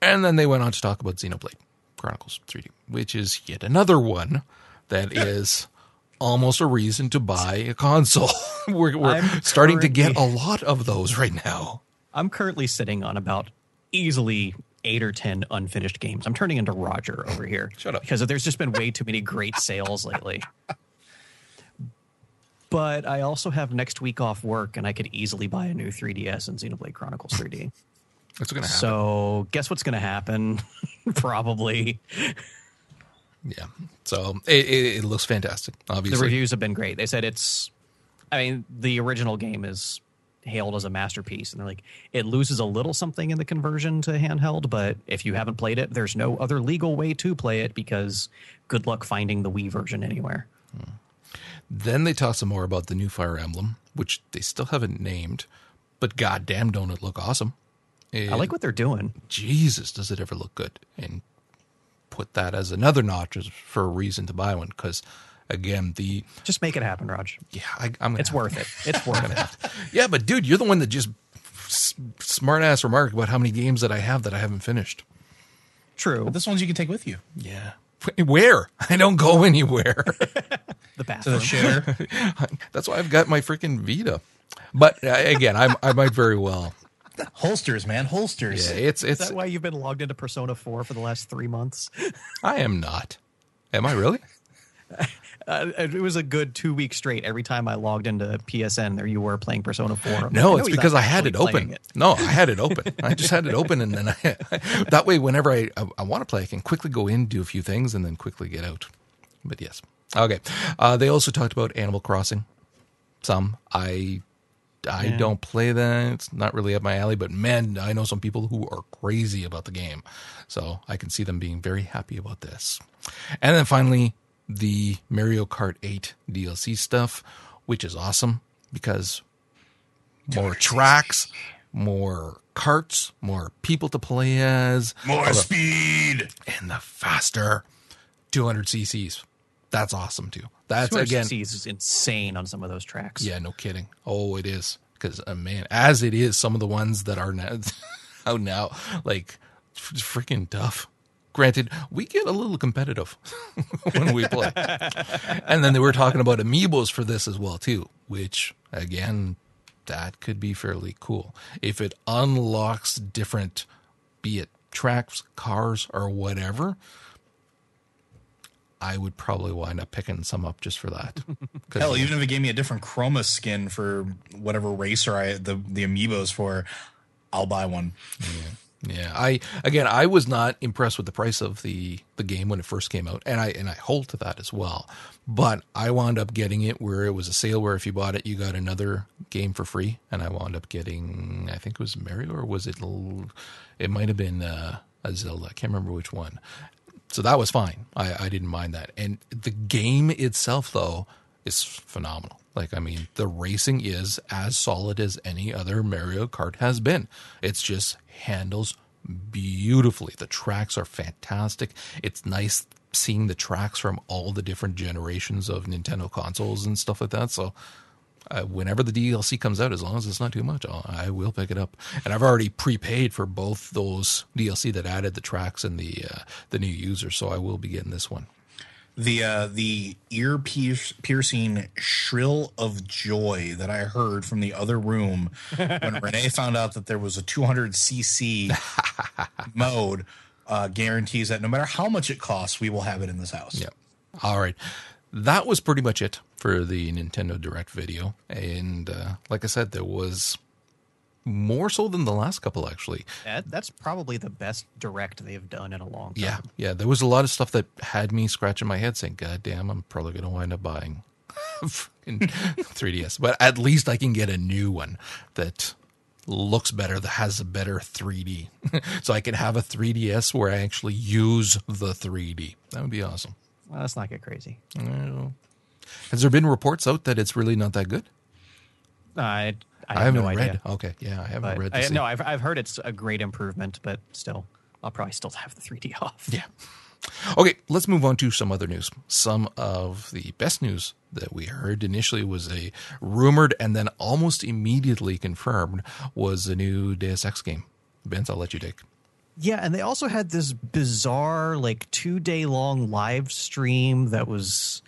And then they went on to talk about Xenoblade. Chronicles 3D, which is yet another one that is almost a reason to buy a console. we're, we're starting to get a lot of those right now. I'm currently sitting on about easily eight or ten unfinished games. I'm turning into Roger over here. Shut up. Because there's just been way too many great sales lately. But I also have next week off work, and I could easily buy a new 3DS and Xenoblade Chronicles 3D. That's going to happen. So, guess what's going to happen? Probably. Yeah. So it, it, it, looks fantastic. Obviously, the reviews have been great. They said it's. I mean, the original game is hailed as a masterpiece, and they're like, it loses a little something in the conversion to handheld, but if you haven't played it, there's no other legal way to play it because good luck finding the Wii version anywhere. Hmm. Then they talk some more about the new Fire Emblem, which they still haven't named, but goddamn, don't it look awesome? I like what they're doing. Jesus, does it ever look good? And put that as another notch for a reason to buy one because again the just make it happen raj. Yeah I, am it's worth it. it's worth it. yeah but dude you're the one that just smart ass remark about how many games that i have that i haven't finished. True. But this one's you can take with you. Yeah. Where? I don't go anywhere. The bathroom. The share. That's why i've got my freaking vita. But uh, again i i might very well holsters, man, holsters. Yeah, it's it's. Is that why you've been logged into Persona Four for the last three months? I am not. Am I really? Uh, it was a good two weeks straight. Every time I logged into PSN, there you were playing Persona Four. no, it's because I had it open. It. No, I had it open. I just had it open, and then I, that way, whenever I, I, I want to play, I can quickly go in, do a few things, and then quickly get out. But yes, okay. Uh, they also talked about Animal Crossing. Some I I yeah. don't play that. It's not really up my alley, but man, I know some people who are crazy about the game. So I can see them being very happy about this. And then finally, the Mario Kart 8 DLC stuff, which is awesome because more tracks, more carts, more people to play as, More speed. and the faster 200 cc's. That's awesome too. That's again, is insane on some of those tracks. yeah, no kidding. Oh, it is because uh, man, as it is, some of the ones that are now out now, like f- freaking tough. Granted, we get a little competitive when we play, and then they were talking about amiibos for this as well too, which again, that could be fairly cool if it unlocks different, be it tracks, cars, or whatever. I would probably wind up picking some up just for that. 'Cause Hell, even if it gave me a different chroma skin for whatever racer I the the amiibos for, I'll buy one. Yeah, I again, I was not impressed with the price of the the game when it first came out, and I and I hold to that as well. But I wound up getting it where it was a sale where if you bought it, you got another game for free, and I wound up getting I think it was Mario or was it it might have been uh, a Zelda, I can't remember which one. So that was fine. I, I didn't mind that, and the game itself though is phenomenal. Like I mean, the racing is as solid as any other Mario Kart has been. It's just handles beautifully. The tracks are fantastic. It's nice seeing the tracks from all the different generations of Nintendo consoles and stuff like that. So uh, whenever the DLC comes out, as long as it's not too much, I'll, I will pick it up. And I've already prepaid for both those DLC that added the tracks and the uh, the new user, so I will be getting this one. The uh, the ear pierce- piercing shrill of joy that I heard from the other room when Renee found out that there was a 200 cc mode uh, guarantees that no matter how much it costs, we will have it in this house. Yeah. All right. That was pretty much it for the Nintendo Direct video. And uh, like I said, there was more so than the last couple, actually. That, that's probably the best direct they've done in a long time. Yeah. Yeah. There was a lot of stuff that had me scratching my head saying, God damn, I'm probably going to wind up buying 3DS. But at least I can get a new one that looks better, that has a better 3D. so I can have a 3DS where I actually use the 3D. That would be awesome. Well, let's not get crazy. Well, Has there been reports out that it's really not that good? Uh, I I, I, have haven't no read. idea. Okay, yeah, I haven't But read. I, no, I've I've heard it's a great improvement, but still, I'll probably still have the 3D off. Yeah. Okay, let's move on to some other news. Some of the best news that we heard initially was a rumored and then almost immediately confirmed was a new Deus Ex game. Vince, I'll let you take. Yeah, and they also had this bizarre, like two day long live stream that was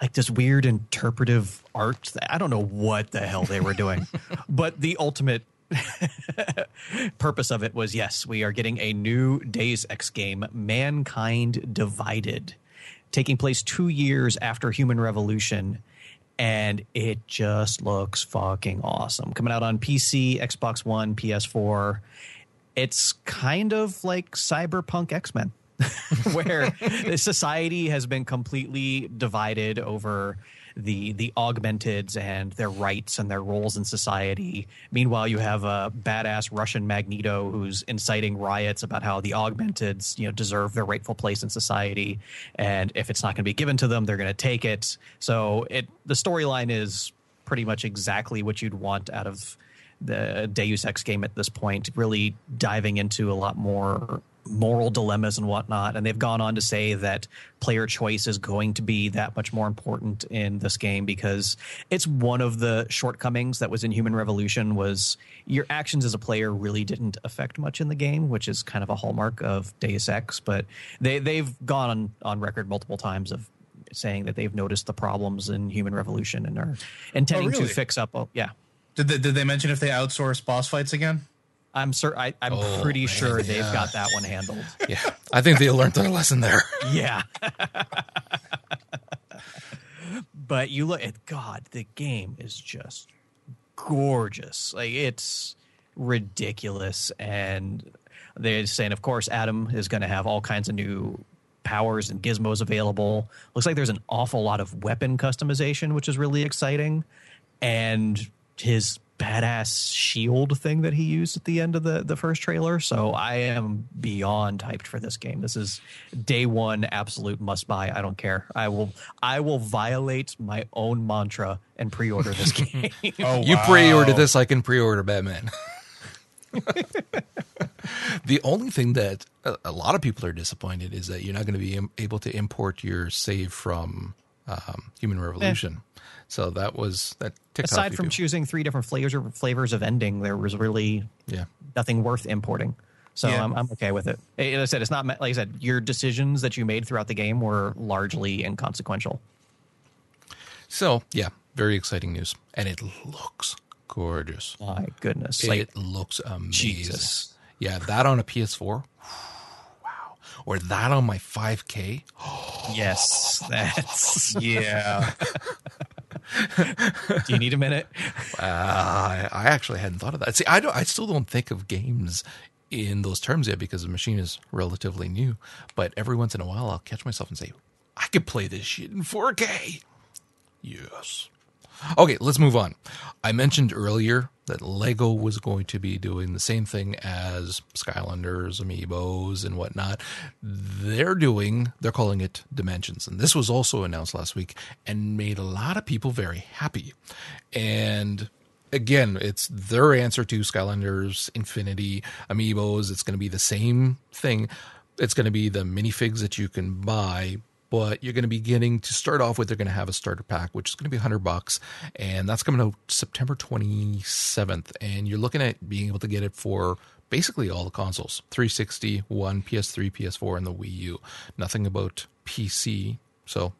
like this weird interpretive art. I don't know what the hell they were doing, but the ultimate purpose of it was yes, we are getting a new Deus Ex game, Mankind Divided, taking place two years after Human Revolution. And it just looks fucking awesome. Coming out on PC, Xbox One, PS4 it's kind of like cyberpunk x-men where society has been completely divided over the the augmenteds and their rights and their roles in society. Meanwhile you have a badass russian magneto who's inciting riots about how the augmenteds you know deserve their rightful place in society. And if it's not going to be given to them they're going to take it. So it the storyline is pretty much exactly what you'd want out of the Deus Ex game at this point, really diving into a lot more moral dilemmas and whatnot. And they've gone on to say that player choice is going to be that much more important in this game because it's one of the shortcomings that was in Human Revolution was your actions as a player really didn't affect much in the game, which is kind of a hallmark of Deus Ex. But they they've gone on, on record multiple times of saying that they've noticed the problems in Human Revolution and are intending oh, really? to fix up. Oh, yeah. Did they, did they mention if they outsource boss fights again? I'm sir. I, I'm Oh, pretty man, sure they've yeah. got that one handled. Yeah, I think they learned their lesson there. yeah. but you look at God, the game is just gorgeous. Like it's ridiculous, and they're saying, of course, Adam is going to have all kinds of new powers and gizmos available. Looks like there's an awful lot of weapon customization, which is really exciting. And his badass shield thing that he used at the end of the the first trailer. So I am beyond hyped for this game. This is day one, absolute must buy. I don't care. I will I will violate my own mantra and pre order this game. Oh, You wow. pre-order this, I can pre-order Batman. the only thing that a, a lot of people are disappointed is that you're not going to be im- able to import your save from um, Human Revolution. So that was that. ticked Aside you from people. choosing three different flavors or flavors of ending, there was really yeah, nothing worth importing. So Yeah. I'm, I'm okay with it. Like I said, it's not like I said. Your decisions that you made throughout the game were largely inconsequential. so yeah, very exciting news, and it looks gorgeous. My goodness, it like looks amazing. Jesus. Yeah, that on a PS4. Wow. Or that on my 5K. yes, that's. Yeah. Do you need a minute? Uh, I, I actually hadn't thought of that. See, I don't. I still don't think of games in those terms yet because the machine is relatively new. But every once in a while, I'll catch myself and say, "I could play this shit in 4K." Yes. Okay, let's move on. I mentioned earlier that Lego was going to be doing the same thing as Skylanders, Amiibos, and whatnot. They're doing, they're calling it Dimensions. And this was also announced last week and made a lot of people very happy. And again, it's their answer to Skylanders, Infinity, Amiibos. It's going to be the same thing. It's going to be the minifigs that you can buy, but you're going to be getting to start off with. They're going to have a starter pack, which is going to be 100 bucks, and that's coming out September 27th. And you're looking at being able to get it for basically all the consoles: 360, One, PS3, PS4, and the Wii U. Nothing about PC, so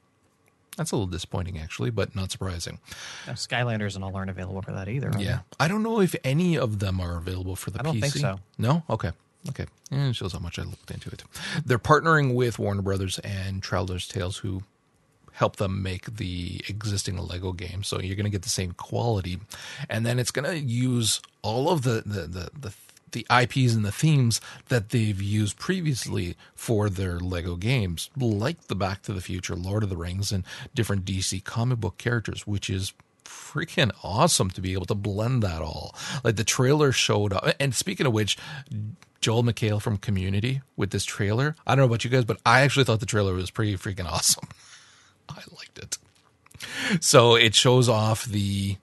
that's a little disappointing, actually, but not surprising. No, Skylanders and all aren't available for that either. Yeah, I don't know if any of them are available for the I don't PC. think so. No, okay, okay. Eh, it shows how much I looked into it. They're partnering with Warner Brothers and Traveller's Tales, who help them make the existing Lego game. So you're going to get the same quality, and then it's going to use all of the the the. the the IPs and the themes that they've used previously for their Lego games, like the Back to the Future, Lord of the Rings, and different DC comic book characters, which is freaking awesome to be able to blend that all. Like the trailer showed up. And speaking of which, Joel McHale from Community with this trailer, I don't know about you guys, but I actually thought the trailer was pretty freaking awesome. I liked it. So it shows off the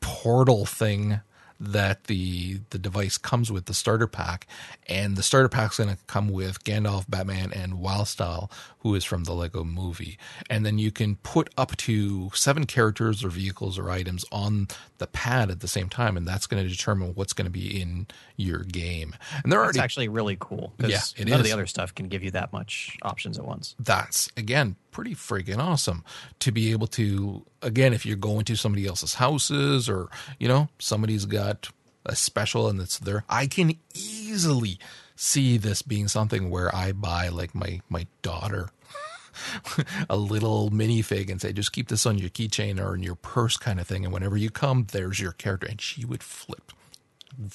portal thing that the the device comes with the starter pack and the starter pack's going to come with Gandalf, Batman and Wildstyle who is from the Lego movie and then you can put up to 7 characters or vehicles or items on the pad at the same time and that's going to determine what's going to be in your game. And they're It's already actually really cool because Yeah, none of the other stuff can give you that much options at once. that's again pretty freaking awesome to be able to again if you're going to somebody else's houses or you know somebody's got a special and it's there i can easily see this being something where i buy like my my daughter a little minifig and say just keep this on your keychain or in your purse kind of thing and whenever you come there's your character and she would flip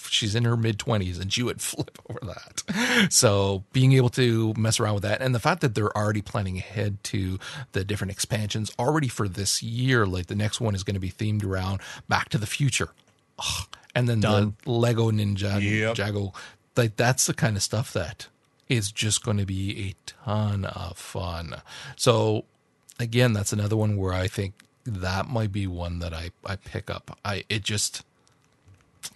she's in her mid 20s and she would flip over that. So being able to mess around with that and the fact that they're already planning ahead to the different expansions already for this year, like the next one is going to be themed around Back to the Future. Ugh. And then Done. the Lego Ninja Yep. Jago, like that's the kind of stuff that is just going to be a ton of fun. So again, that's another one where I think that might be one that I, I pick up. I it just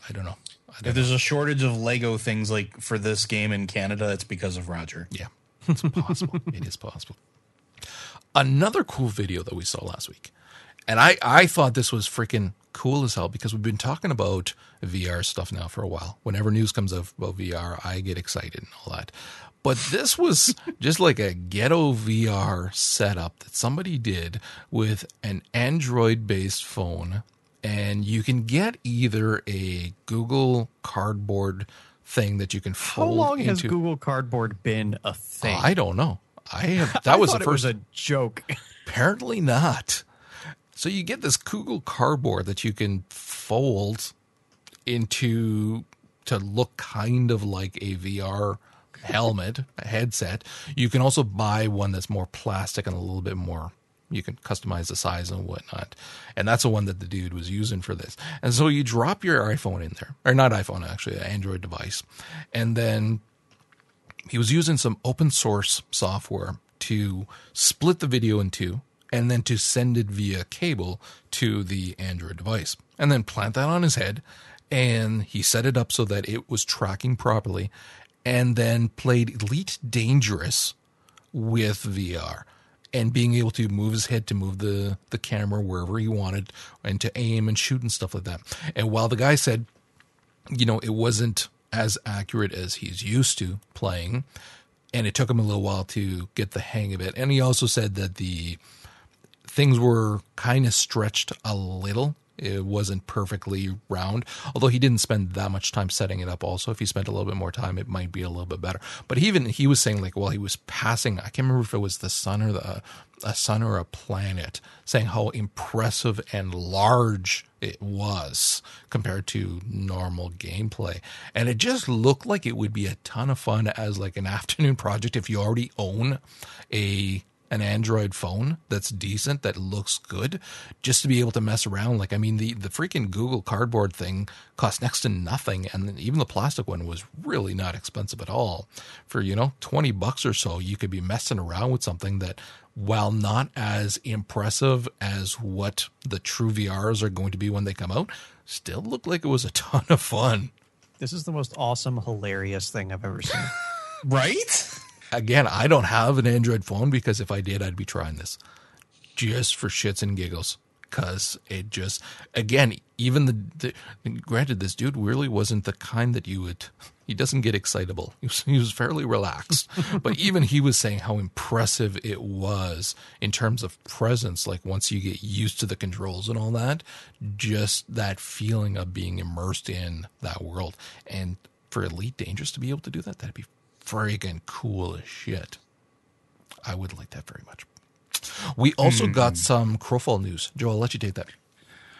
I don't know. I don't If there's a shortage of Lego things like for this game in Canada, it's because of Roger. Yeah, it's possible. it is possible. Another cool video that we saw last week, and I I thought this was freaking cool as hell because we've been talking about VR stuff now for a while. Whenever news comes out about VR, I get excited and all that. But this was just like a ghetto VR setup that somebody did with an Android based phone. And you can get either a Google Cardboard thing that you can How fold long has. Google Cardboard been a thing? I don't know. I have that I was the it was first. a joke. Apparently not. So you get this Google Cardboard that you can fold into to look kind of like a VR helmet, a headset. You can also buy one that's more plastic and a little bit more you can customize the size and whatnot. And that's the one that the dude was using for this. And so you drop your iPhone in there, or not iPhone, actually, an Android device. And then he was using some open source software to split the video in two and then to send it via cable to the Android device and then plant that on his head. And he set it up so that it was tracking properly and then played Elite Dangerous with VR and being able to move his head to move the, the camera wherever he wanted and to aim and shoot and stuff like that. And while the guy said, you know, it wasn't as accurate as he's used to playing, and it took him a little while to get the hang of it. And he also said that the things were kind of stretched a little. It wasn't perfectly round, although he didn't spend that much time setting it up. Also, if he spent a little bit more time, it might be a little bit better. But even he was saying like, while he was passing, I can't remember if it was the sun or the a sun or a planet, saying how impressive and large it was compared to normal gameplay. And it just looked like it would be a ton of fun as like an afternoon project if you already own a an Android phone that's decent, that looks good, just to be able to mess around. Like, I mean, the, the freaking Google Cardboard thing cost next to nothing. And even the plastic one was really not expensive at all. For, you know, 20 bucks or so, you could be messing around with something that, while not as impressive as what the true VRs are going to be when they come out, still looked like it was a ton of fun. This is the most awesome, hilarious thing I've ever seen. right? Again, I don't have an Android phone because if I did, I'd be trying this just for shits and giggles. Because it just, again, even the, the, granted, this dude really wasn't the kind that you would, he doesn't get excitable. He was, he was fairly relaxed. but even he was saying how impressive it was in terms of presence. Like once you get used to the controls and all that, just that feeling of being immersed in that world. And for Elite Dangerous to be able to do that, that'd be freaking cool as shit. I would like that very much. We also mm. got some Crowfall news. Joe, I'll let you take that.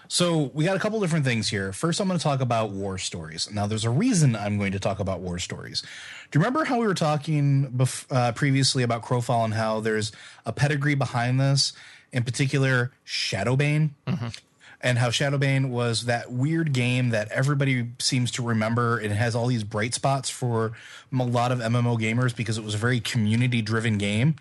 So we got a couple different things here. First, I'm going to talk about war stories. Now, there's a reason I'm going to talk about war stories. Do you remember how we were talking bef- uh, previously about Crowfall and how there's a pedigree behind this? In particular, Shadowbane. Mm-hmm and how Shadowbane was that weird game that everybody seems to remember. It has all these bright spots for a lot of MMO gamers because it was a very community driven game.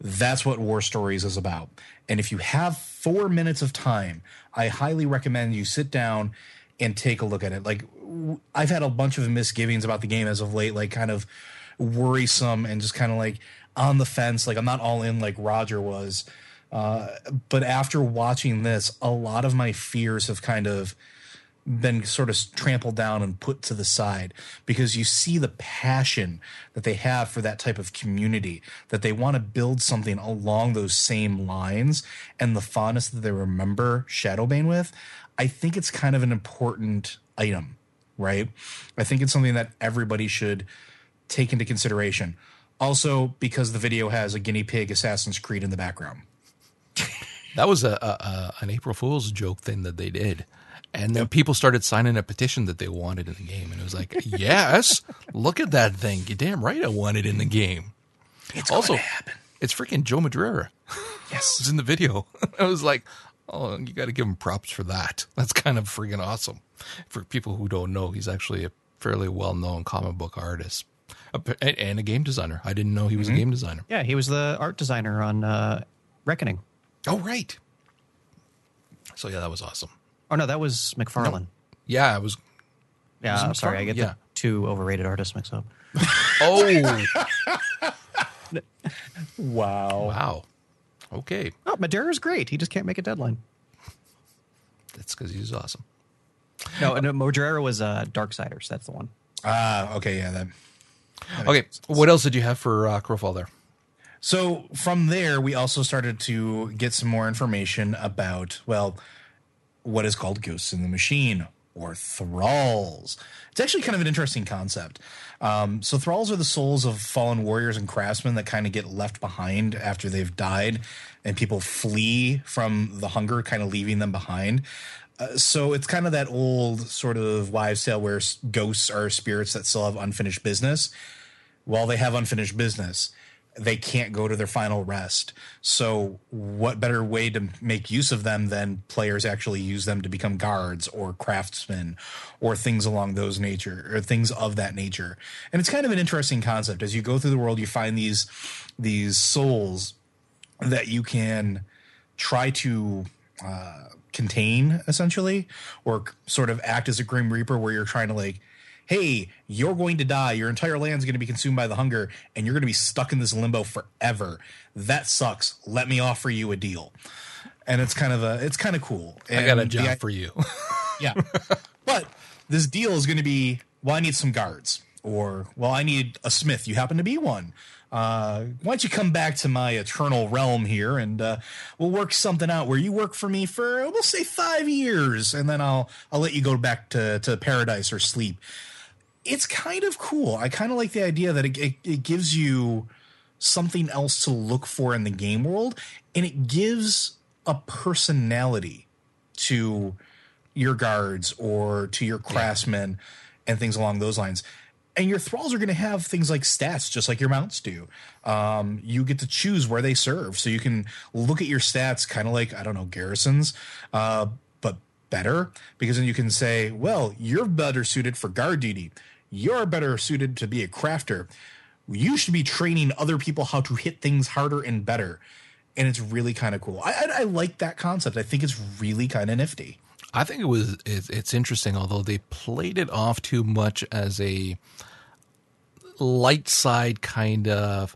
That's what War Stories is about. And if you have four minutes of time, I highly recommend you sit down and take a look at it. Like, I've had a bunch of misgivings about the game as of late, like, kind of worrisome and just kind of like on the fence. Like, I'm not all in like Roger was uh, but after watching this, a lot of my fears have kind of been sort of trampled down and put to the side because you see the passion that they have for that type of community, that they want to build something along those same lines and the fondness that they remember Shadowbane with. I think it's kind of an important item, right? I think it's something that everybody should take into consideration. Also, because the video has a guinea pig Assassin's Creed in the background. That was a, a, a, an April Fool's joke thing that they did. And then people started signing a petition that they wanted in the game. And it was like, yes, look at that thing. You're damn right I want it in the game. It's also, happen. it's freaking Joe Madureira. Yes. it's in the video. I was like, oh, you got to give him props for that. That's kind of freaking awesome. For people who don't know, he's actually a fairly well known comic book artist and a game designer. I didn't know he was mm-hmm. a game designer. Yeah, he was the art designer on uh, Reckoning. Oh, right. So yeah, that was awesome. Oh no, that was McFarlane. No. Yeah, it was. Yeah, I'm sorry, I get yeah. the two overrated artists mixed up. oh. wow. Wow. Okay. Oh, Madureira's great. He just can't make a deadline. That's because he's awesome. No, and Madureira was uh, Darksiders. That's the one. Ah, okay, yeah. That, that okay, what else did you have for uh, Crowfall there? So from there, we also started to get some more information about, well, what is called Ghosts in the Machine or Thralls. It's actually kind of an interesting concept. Um, so Thralls are the souls of fallen warriors and craftsmen that kind of get left behind after they've died, and people flee from the hunger, kind of leaving them behind. Uh, so it's kind of that old sort of wives' tale where ghosts are spirits that still have unfinished business. While they have unfinished business, they can't go to their final rest. So, what better way to make use of them than players actually use them to become guards or craftsmen or things along those nature or things of that nature? And it's kind of an interesting concept. As you go through the world, you find these these souls that you can try to uh, contain essentially, or sort of act as a grim reaper, where you're trying to like hey, you're going to die. Your entire land's going to be consumed by the hunger, and you're going to be stuck in this limbo forever. That sucks. Let me offer you a deal. And it's kind of a, it's kind of cool. And I got a job the, for you. yeah, but this deal is going to be, well, I need some guards, or well, I need a smith. You happen to be one. Uh, why don't you come back to my eternal realm here and uh, we'll work something out where you work for me for we'll say five years and then I'll I'll let you go back to, to paradise or sleep it's kind of cool. I kind of like the idea that it, it, it gives you something else to look for in the game world, and it gives a personality to your guards or to your craftsmen yeah. and things along those lines. And your thralls are going to have things like stats, just like your mounts do. Um, you get to choose where they serve, so you can look at your stats, kind of like I don't know garrisons, uh, but better because then you can say, well, you're better suited for guard duty you're better suited to be a crafter. You should be training other people how to hit things harder and better. And it's really kind of cool. I, I, I, like that concept. I think it's really kind of nifty. I think it was it's, it's interesting, although they played it off too much as a light side kind of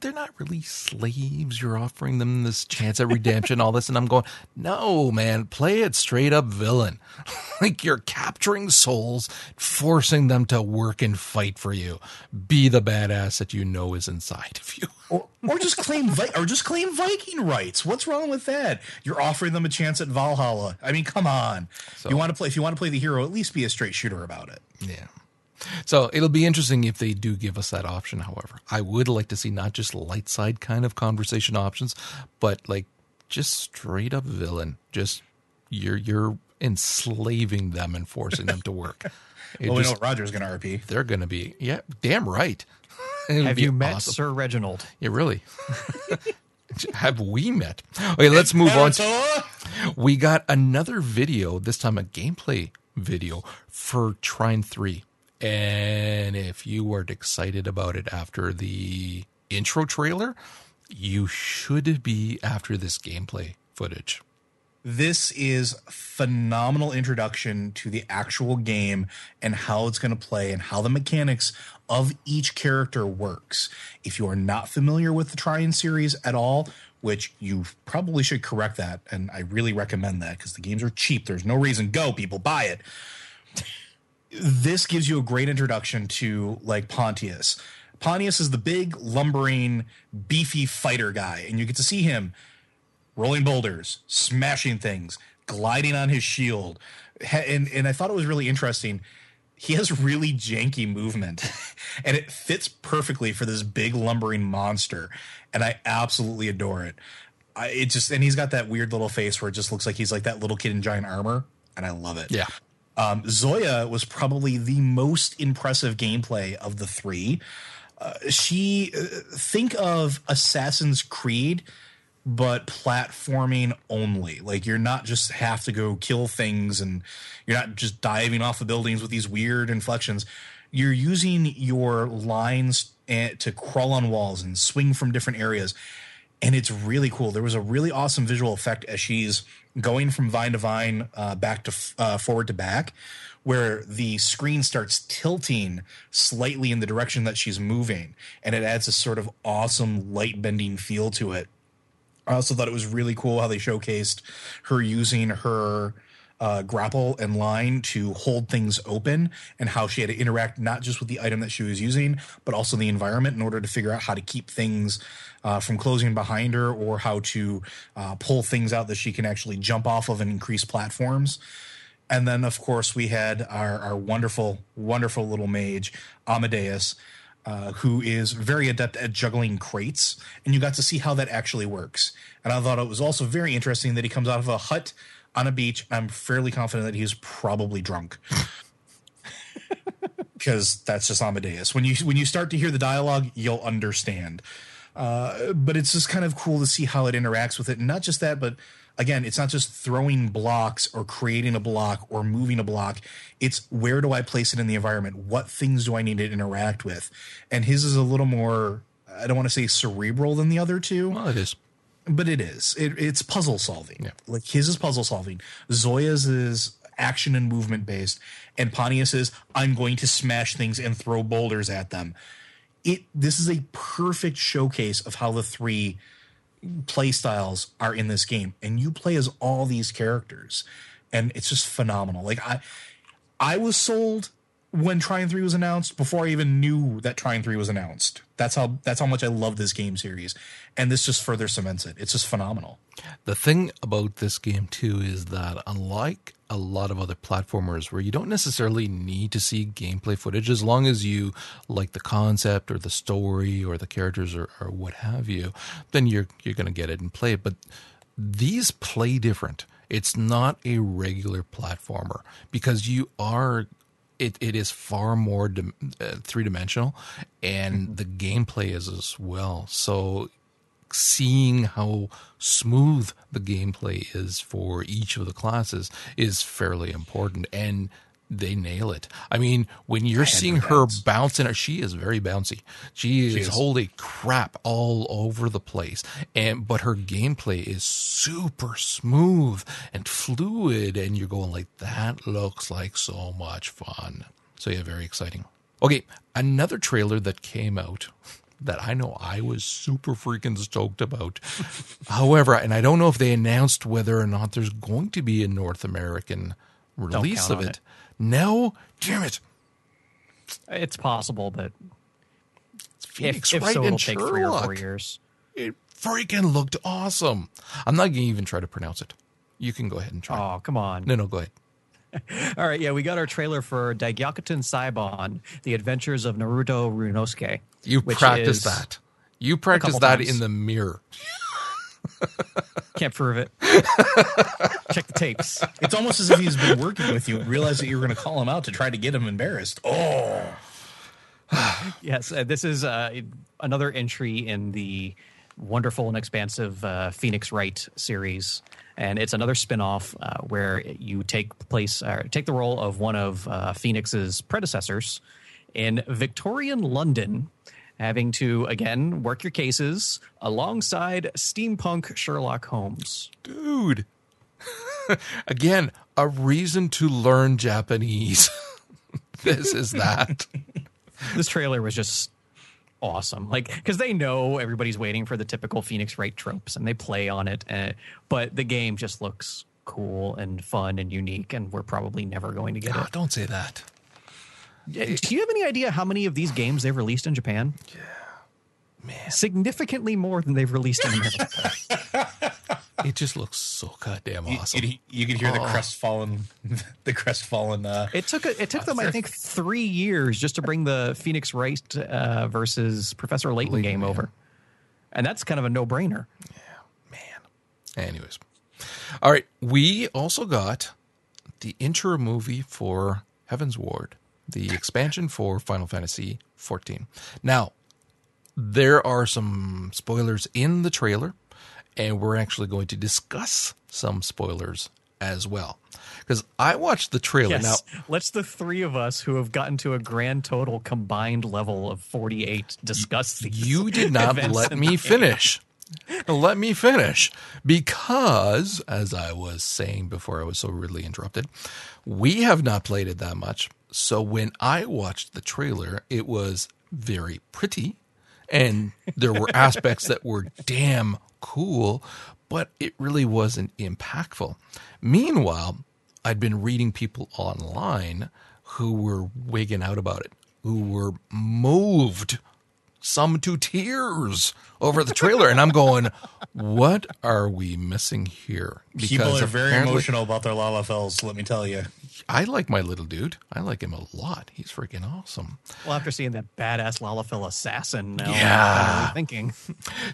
they're not really slaves. You're offering them this chance at redemption, all this. And I'm going, no, man, play it straight up villain. like you're capturing souls, forcing them to work and fight for you. Be the badass that you know is inside of you. or, or just claim or just claim Viking rights. What's wrong with that? You're offering them a chance at Valhalla. I mean, come on. So, you want to play if you want to play the hero, at least be a straight shooter about it. Yeah. So it'll be interesting if they do give us that option. However, I would like to see not just light side kind of conversation options, but like just straight up villain. Just you're you're enslaving them and forcing them to work. well, just, we know Roger's going to RP. They're going to be yeah, damn right. Have you met awesome. Sir Reginald? Yeah, really. Have we met? Okay, let's move on. We got another video, this time a gameplay video for Trine 3. And if you weren't excited about it after the intro trailer, you should be after this gameplay footage. This is phenomenal introduction to the actual game and how it's going to play and how the mechanics of each character works. If you are not familiar with the Trine series at all, which you probably should correct that, and I really recommend that because the games are cheap. There's no reason go people buy it this gives you a great introduction to like Pontius. Pontius is the big, lumbering, beefy fighter guy, and you get to see him rolling boulders, smashing things, gliding on his shield. And and I thought it was really interesting. He has really janky movement, and it fits perfectly for this big lumbering monster. And I absolutely adore it. I, it just and he's got that weird little face where it just looks like he's like that little kid in giant armor, and I love it. Yeah. Um, Zoya was probably the most impressive gameplay of the three. Uh, she uh, think of Assassin's Creed, but platforming only. Like you're not just have to go kill things, and you're not just diving off the buildings with these weird inflections. You're using your lines to crawl on walls and swing from different areas and it's really cool. There was a really awesome visual effect as she's going from vine to vine, uh, back to uh, forward to back, where the screen starts tilting slightly in the direction that she's moving, and it adds a sort of awesome light bending feel to it. I also thought it was really cool how they showcased her using her uh, grapple and line to hold things open and how she had to interact not just with the item that she was using, but also the environment in order to figure out how to keep things uh, from closing behind her or how to uh, pull things out that she can actually jump off of and increase platforms. And then, of course, we had our, our wonderful, wonderful little mage, Amadeus, uh, who is very adept at juggling crates. And you got to see how that actually works. And I thought it was also very interesting that he comes out of a hut on a beach. I'm fairly confident that he's probably drunk. because that's just Amadeus. When you when you start to hear the dialogue, you'll understand. Uh, but it's just kind of cool to see how it interacts with it. And not just that, but again, it's not just throwing blocks or creating a block or moving a block. It's where do I place it in the environment? What things do I need to interact with? And his is a little more, I don't want to say cerebral than the other two. Well, it is. But it is. It, it's puzzle solving. Yeah. Like his is puzzle solving. Zoya's is action and movement based. And Pontius is I'm going to smash things and throw boulders at them. It this is a perfect showcase of how the three play styles are in this game. And you play as all these characters. And it's just phenomenal. Like I I was sold when Trine 3 was announced before I even knew that Trine 3 was announced. That's how that's how much I love this game series. And this just further cements it. It's just phenomenal. The thing about this game too is that unlike a lot of other platformers where you don't necessarily need to see gameplay footage as long as you like the concept or the story or the characters or, or what have you, then you're you're gonna get it and play it. But these play different. It's not a regular platformer because you are it, it is far more dim, uh, three dimensional, and the gameplay is as well. So seeing how smooth the gameplay is for each of the classes is fairly important and they nail it. I mean, when you're seeing her bounce. bouncing, uh, she is very bouncy. She is, is. holy crap all over the place. And but her gameplay is super smooth and fluid, and you're going like that looks like so much fun. So yeah, very exciting. Okay, another trailer that came out that I know I was super freaking stoked about. However, and I don't know if they announced whether or not there's going to be a North American release of it. it. No, damn it. It's possible, but Phoenix if, if Wright so, it'll take three or four years. It freaking looked awesome. I'm not going to even try to pronounce it. You can go ahead and try. Oh, come on. No, no, go ahead. All right, yeah, we got our trailer for Daigyakuten Saiban, The Adventures of Naruto Ryunosuke. You practice that. You practice that times. in the mirror. Can't prove it. Check the tapes. It's almost as if he's been working with you and realized that you were going to call him out to try to get him embarrassed. Oh, Yes, uh, this is uh, another entry in the wonderful and expansive uh, Phoenix Wright series, and it's another spin-off uh, where you take place, uh, take the role of one of uh, Phoenix's predecessors in Victorian London, having to again work your cases alongside steampunk Sherlock Holmes. Dude. Again, a reason to learn Japanese. this is that. this trailer was just awesome like because they know everybody's waiting for the typical phoenix wright tropes and they play on it uh, but the game just looks cool and fun and unique and we're probably never going to get Ah, it don't say that. Do you have any idea how many of these games they've released in japan Yeah, Man, significantly more than they've released in america it just looks so goddamn awesome. you, you could hear the Oh. crestfallen, the crestfallen. Uh, it took a, it took them i think three years just to bring the phoenix wright uh, versus professor layton Layton, game yeah. over and that's kind of a no-brainer Yeah, Man. Anyways. All right. We also got the intro movie for Heavensward, the expansion for Final Fantasy 14. Now, there are some spoilers in the trailer, and we're actually going to discuss some spoilers as well. Because I watched the trailer. Yes. Now, Let's the three of us who have gotten to a grand total combined level of 48 discuss these. you did not let me finish. Let me finish because, as I was saying before I was so rudely interrupted, we have not played it that much. So when I watched the trailer, it was very pretty and there were aspects that were damn cool, but it really wasn't impactful. Meanwhile, I'd been reading people online who were wigging out about it, who were moved, some to tears over the trailer. and I'm going, what are we missing here? people are very emotional about their Lalafells. Let me tell you. I like my little dude. I like him a lot. He's freaking awesome. Well, after seeing that badass Lalafell assassin, now Yeah. I'm thinking.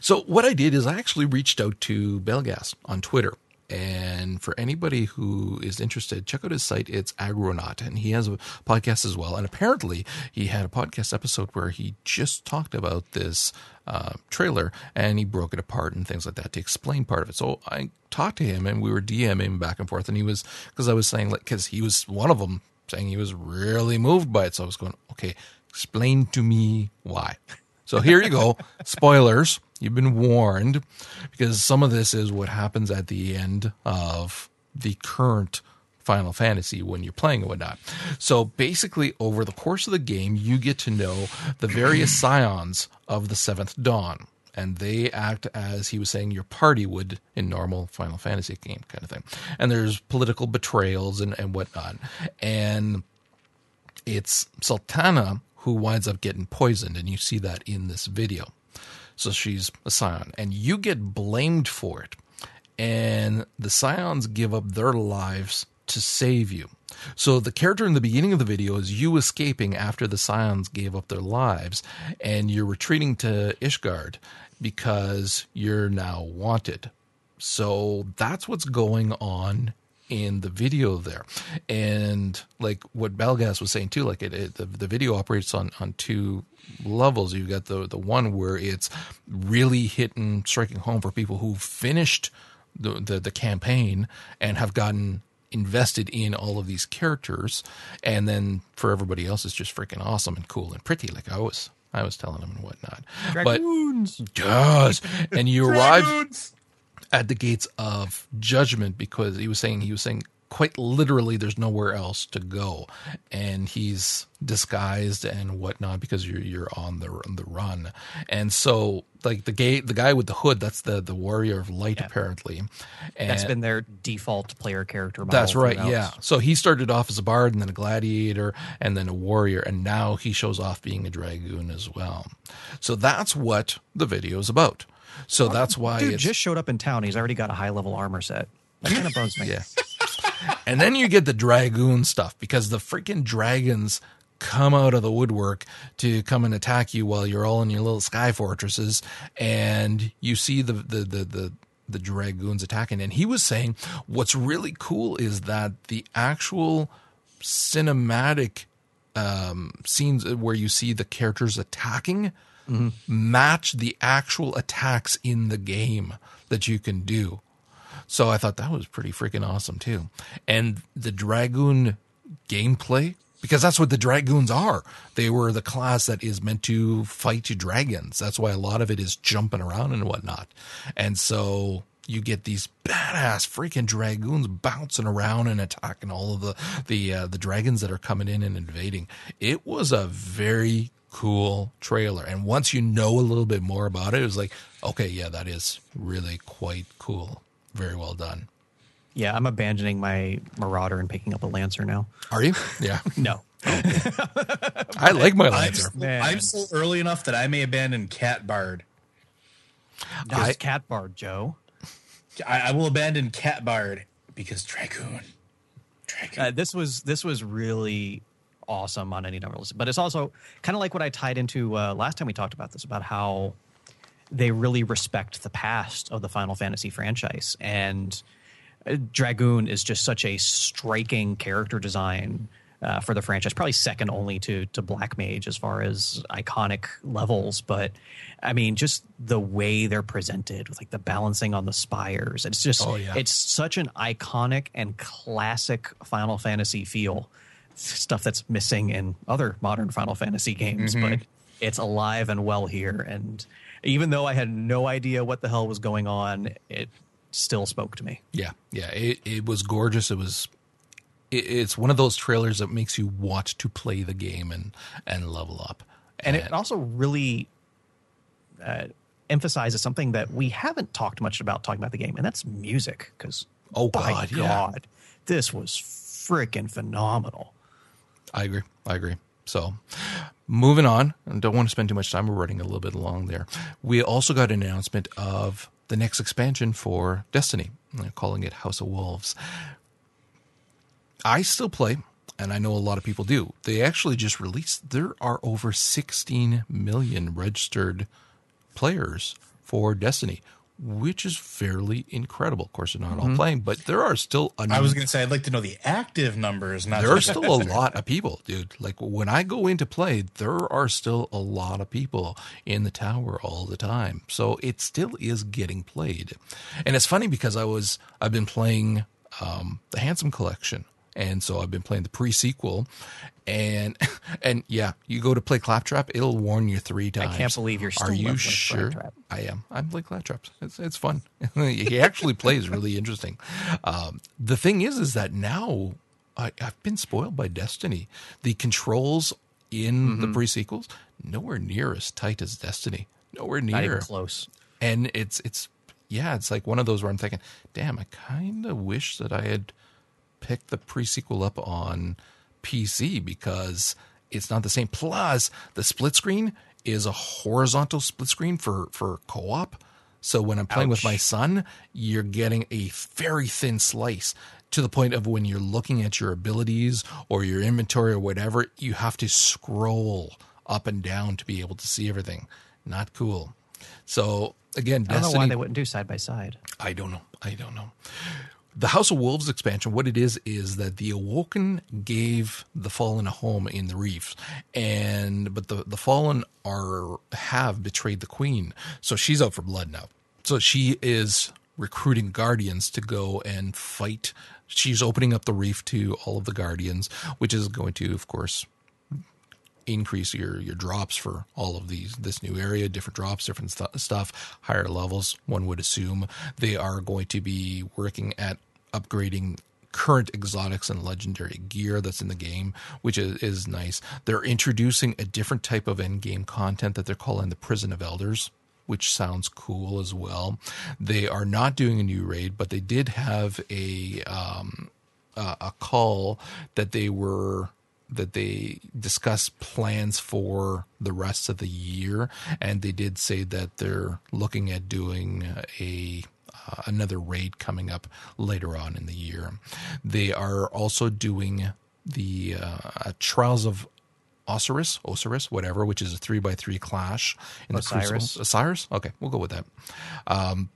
So what I did is I actually reached out to Belghast on Twitter And for anybody who is interested, check out his site. It's Aggronaut, and he has a podcast as well. And apparently, he had a podcast episode where he just talked about this uh, trailer and he broke it apart and things like that to explain part of it. So I talked to him and we were DMing back and forth, and he was because I was saying like because he was one of them saying he was really moved by it. So I was going, okay, explain to me why. So here you go. Spoilers. You've been warned because some of this is what happens at the end of the current Final Fantasy when you're playing and whatnot. So basically, over the course of the game, you get to know the various scions of the Seventh Dawn. And they act as he was saying your party would in normal Final Fantasy game kind of thing. And there's political betrayals and, and whatnot. And it's Sultana who winds up getting poisoned, and you see that in this video. So she's a scion, and you get blamed for it. And the scions give up their lives to save you. So the character in the beginning of the video is you escaping after the scions gave up their lives, and you're retreating to Ishgard because you're now wanted. So that's what's going on in the video there. And like what Belghast was saying too, like it, it the, the video operates on, on two levels. You've got the, the one where it's really hitting, striking home for people who finished the, the, the campaign and have gotten invested in all of these characters. And then for everybody else, it's just freaking awesome and cool and pretty. Like I was, I was telling them and whatnot. Dragoons. But yes, and you arrive at the gates of judgment because he was saying he was saying quite literally there's nowhere else to go and he's disguised and whatnot because you're you're on the on the run and so like the gate the guy with the hood that's the the warrior of light Yeah. apparently and That's been their default player character. that's right throughout. yeah so he started off as a bard and then a gladiator and then a warrior and now he shows off being a dragoon as well so that's what the video is about so that's why Dude it's just showed up in town. He's already got a high level armor set. That kind of bones me. Yeah. and then you get the dragoon stuff because the freaking dragons come out of the woodwork to come and attack you while you're all in your little sky fortresses and you see the the the the, the dragoons attacking and he was saying what's really cool is that the actual cinematic um, scenes where you see the characters attacking match the actual attacks in the game that you can do. So I thought that was pretty freaking awesome too. And the Dragoon gameplay, because that's what the Dragoons are. They were the class that is meant to fight dragons. That's why a lot of it is jumping around and whatnot. And so you get these badass freaking dragoons bouncing around and attacking all of the the uh, the dragons that are coming in and invading. It was a very cool trailer, and once you know a little bit more about it, it was like, okay, yeah, that is really quite cool. Very well done. Yeah, I'm abandoning my Marauder and picking up a Lancer now. Are you? Yeah, No. I like my I'm, Lancer. I'm still early enough that I may abandon Cat Bard. Just I- Cat Bard, Joe. I, I will abandon Cat Bard because Dragoon. Dragoon. Uh, this was this was really awesome on any number of lists, but it's also kind of like what I tied into uh, last time we talked about this about how they really respect the past of the Final Fantasy franchise, and uh, Dragoon is just such a striking character design uh, for the franchise, probably second only to to Black Mage as far as iconic levels. But I mean, just the way they're presented with like the balancing on the spires, it's just Oh, yeah. it's such an iconic and classic Final Fantasy feel. Stuff that's missing in other modern Final Fantasy games, but it's alive and well here. And even though I had no idea what the hell was going on, it still spoke to me. Yeah, yeah, it it was gorgeous. It was. It, it's one of those trailers that makes you want to play the game and and level up. and it also really uh, emphasizes something that we haven't talked much about talking about the game, and that's music. Because Oh, by God, yeah. God, this was freaking phenomenal. I agree. I agree. So, moving on, and don't want to spend too much time. We're running a little bit long there. We also got an announcement of the next expansion for Destiny, They're calling it House of Wolves. I still play, and I know a lot of people do. They actually just released, there are over 16 million registered players for Destiny, which is fairly incredible. Of course, they're not all playing, but there are still. A I was going to say I'd like to know the active numbers. Not there are still a lot of people, dude. Like when I go into play, there are still a lot of people in the tower all the time. So it still is getting played. And it's funny because I was I've been playing um, the Handsome Collection. And so I've been playing the pre-sequel, and and yeah, you go to play Claptrap, it'll warn you three times. I can't believe you're still. Are you playing sure? Claptrap. I am. I'm playing Claptraps. It's it's fun. he actually plays really interesting. Um, the thing is, is that now I, I've been spoiled by Destiny. The controls in the pre sequels nowhere near as tight as Destiny. Nowhere near. close. And it's it's yeah, it's like one of those where I'm thinking, damn, I kind of wish that I had picked the pre sequel up on PC because it's not the same. Plus, the split screen is a horizontal split screen for for co op. So when I'm playing with my son, you're getting a very thin slice to the point of when you're looking at your abilities or your inventory or whatever, you have to scroll up and down to be able to see everything. Not cool. So again, I don't know why they wouldn't do side by side. I don't know. I don't know. The House of Wolves expansion, what it is, is that the Awoken gave the Fallen a home in the reefs, and but the the Fallen are have betrayed the Queen, so she's out for blood now. So she is recruiting Guardians to go and fight. She's opening up the reef to all of the Guardians, which is going to, of course, increase your your drops for all of these this new area different drops different stu- stuff higher levels one would assume they are going to be working at upgrading current exotics and legendary gear that's in the game which is, is nice. They're introducing a different type of end game content that they're calling the prison of elders which sounds cool as well. They are not doing a new raid but they did have a um, uh, a call that they were that they discussed plans for the rest of the year, and they did say that they're looking at doing a uh, another raid coming up later on in the year. They are also doing the uh, Trials of Osiris, Osiris, whatever, which is a three by three clash in Osiris. the Crucible. Osiris, okay, we'll go with that. Um,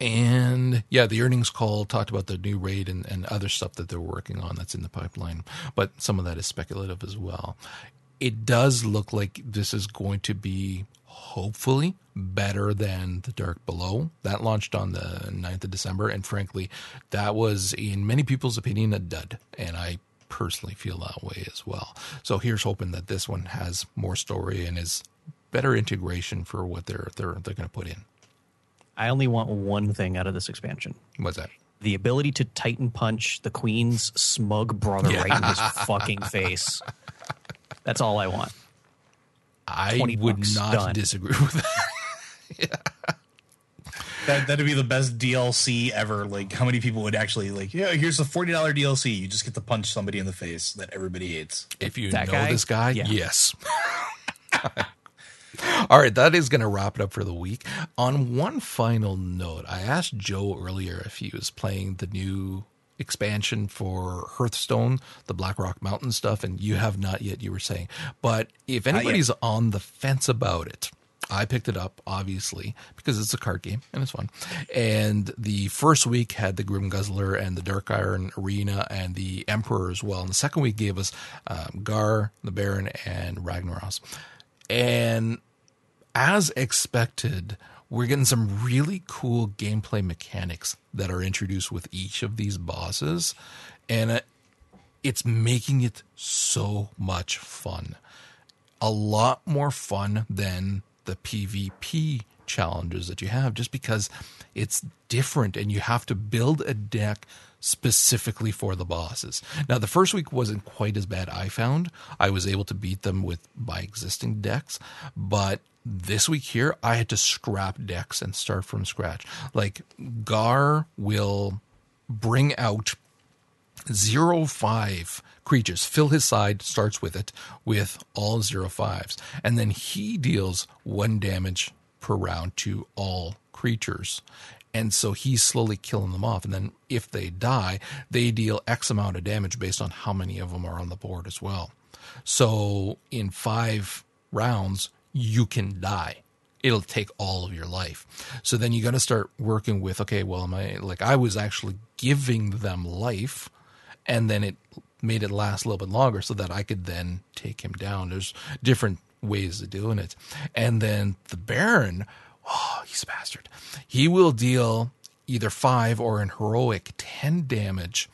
and yeah, the earnings call talked about the new raid and, and other stuff that they're working on that's in the pipeline, but some of that is speculative as well. It does look like this is going to be hopefully better than the Dark Below. That launched on the 9th of December, and frankly, that was, in many people's opinion, a dud. And I personally feel that way as well. So here's hoping that this one has more story and is better integration for what they're they're they're going to put in. I only want one thing out of this expansion. What's that? The ability to Titan punch the queen's smug brother right in his fucking face. That's all I want. I would not done. disagree with that. That that'd be the best DLC ever. Like, how many people would actually like? Yeah, here's a forty dollar DLC. You just get to punch somebody in the face that everybody hates. If you That know guy? this guy, Yeah. yes. All right, that is going to wrap it up for the week. On one final note, I asked Joe earlier if he was playing the new expansion for Hearthstone, the Blackrock Mountain stuff, and you have not yet, you were saying. But if anybody's on the fence about it, I picked it up, obviously, because it's a card game and it's fun. And the first week had the Grim Guzzler and the Dark Iron Arena and the Emperor as well. And the second week gave us um, Garr, the Baron, and Ragnaros. And as expected, we're getting some really cool gameplay mechanics that are introduced with each of these bosses. And uh, it's making it so much fun a lot more fun than the PvP challenges that you have just because it's different and you have to build a deck specifically for the bosses. Now the first week wasn't quite as bad I found. I was able to beat them with my existing decks, but this week here I had to scrap decks and start from scratch. Like Garr will bring out zero five creatures. Fill his side starts with it with all zero fives, and then he deals one damage per round to all creatures. And so he's slowly killing them off. And then if they die, they deal X amount of damage based on how many of them are on the board as well. So in five rounds, you can die it'll take all of your life. So then you got to start working with okay, well, am I like I was actually giving them life, and then it made it last a little bit longer so that I could then take him down. There's different ways of doing it, and then the Baron, oh, he's a bastard. He will deal either five or in heroic ten damage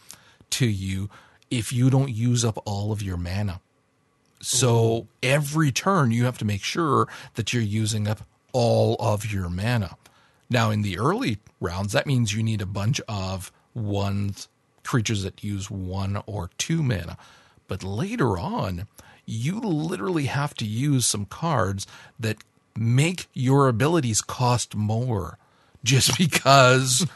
to you if you don't use up all of your mana. So every turn you have to make sure that you're using up all of your mana. Now in the early rounds that means you need a bunch of ones creatures that use one or two mana. But later on, you literally have to use some cards that make your abilities cost more just because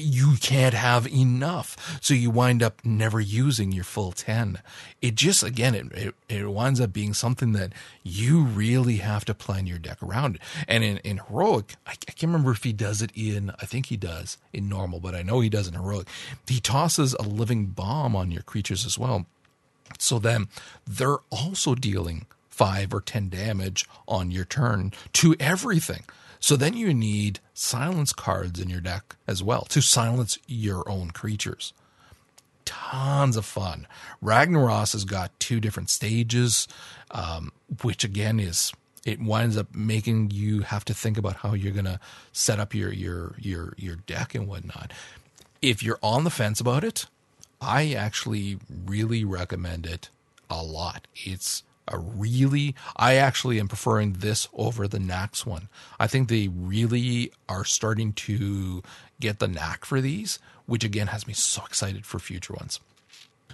you can't have enough. So you wind up never using your full 10. It just, again, it, it, it, winds up being something that you really have to plan your deck around. And in, in Heroic, I, I can't remember if he does it in, I think he does in normal, but I know he does in Heroic. He tosses a living bomb on your creatures as well. So then they're also dealing five or 10 damage on your turn to everything. So then you need silence cards in your deck as well to silence your own creatures. Tons of fun. Ragnaros has got two different stages, um, which again is it winds up making you have to think about how you're gonna set up your your your your deck and whatnot. If you're on the fence about it, I actually really recommend it a lot. It's a really I actually am preferring this over the Naxx one. I think they really are starting to get the knack for these, which again has me so excited for future ones.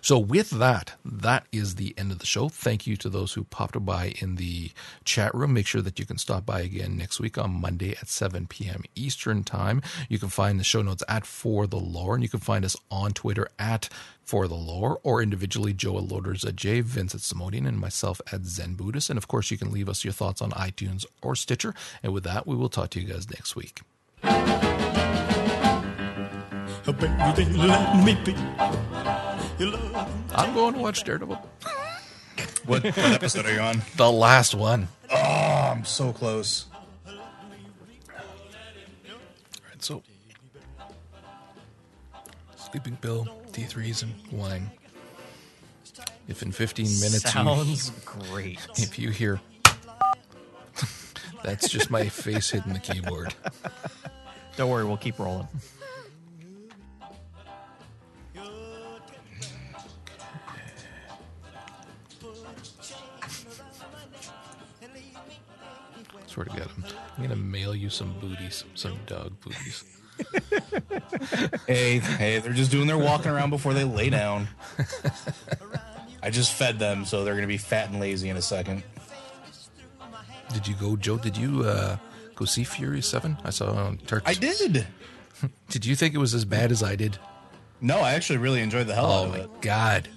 So, with that, that is the end of the show. Thank you to those who popped by in the chat room. Make sure that you can stop by again next week on Monday at 7 p.m. Eastern Time. You can find the show notes at For the Lore, and you can find us on Twitter at For the Lore, or individually Joe Loaders at J, Vincent Simonian, and myself at Zen Buddhist. And of course, you can leave us your thoughts on iTunes or Stitcher. And with that, we will talk to you guys next week. Baby. I'm going to watch Daredevil. what, what episode are you on? The last one. Oh, I'm so close. All right, so sleeping pill, D3s, and wine. If in 15 minutes sounds you, great. If you hear, that's just my face hitting the keyboard. Don't worry, we'll keep rolling. Swear to God, I'm, I'm gonna mail you some booties, some dog booties. hey, hey, they're just doing their walking around before they lay down. I just fed them, so they're gonna be fat and lazy in a second. Did you go, Joe? Did you uh, go see Fury Seven? I saw on Turks. I did. did you think it was as bad as I did? No, I actually really enjoyed the hell oh out of it. Oh my god!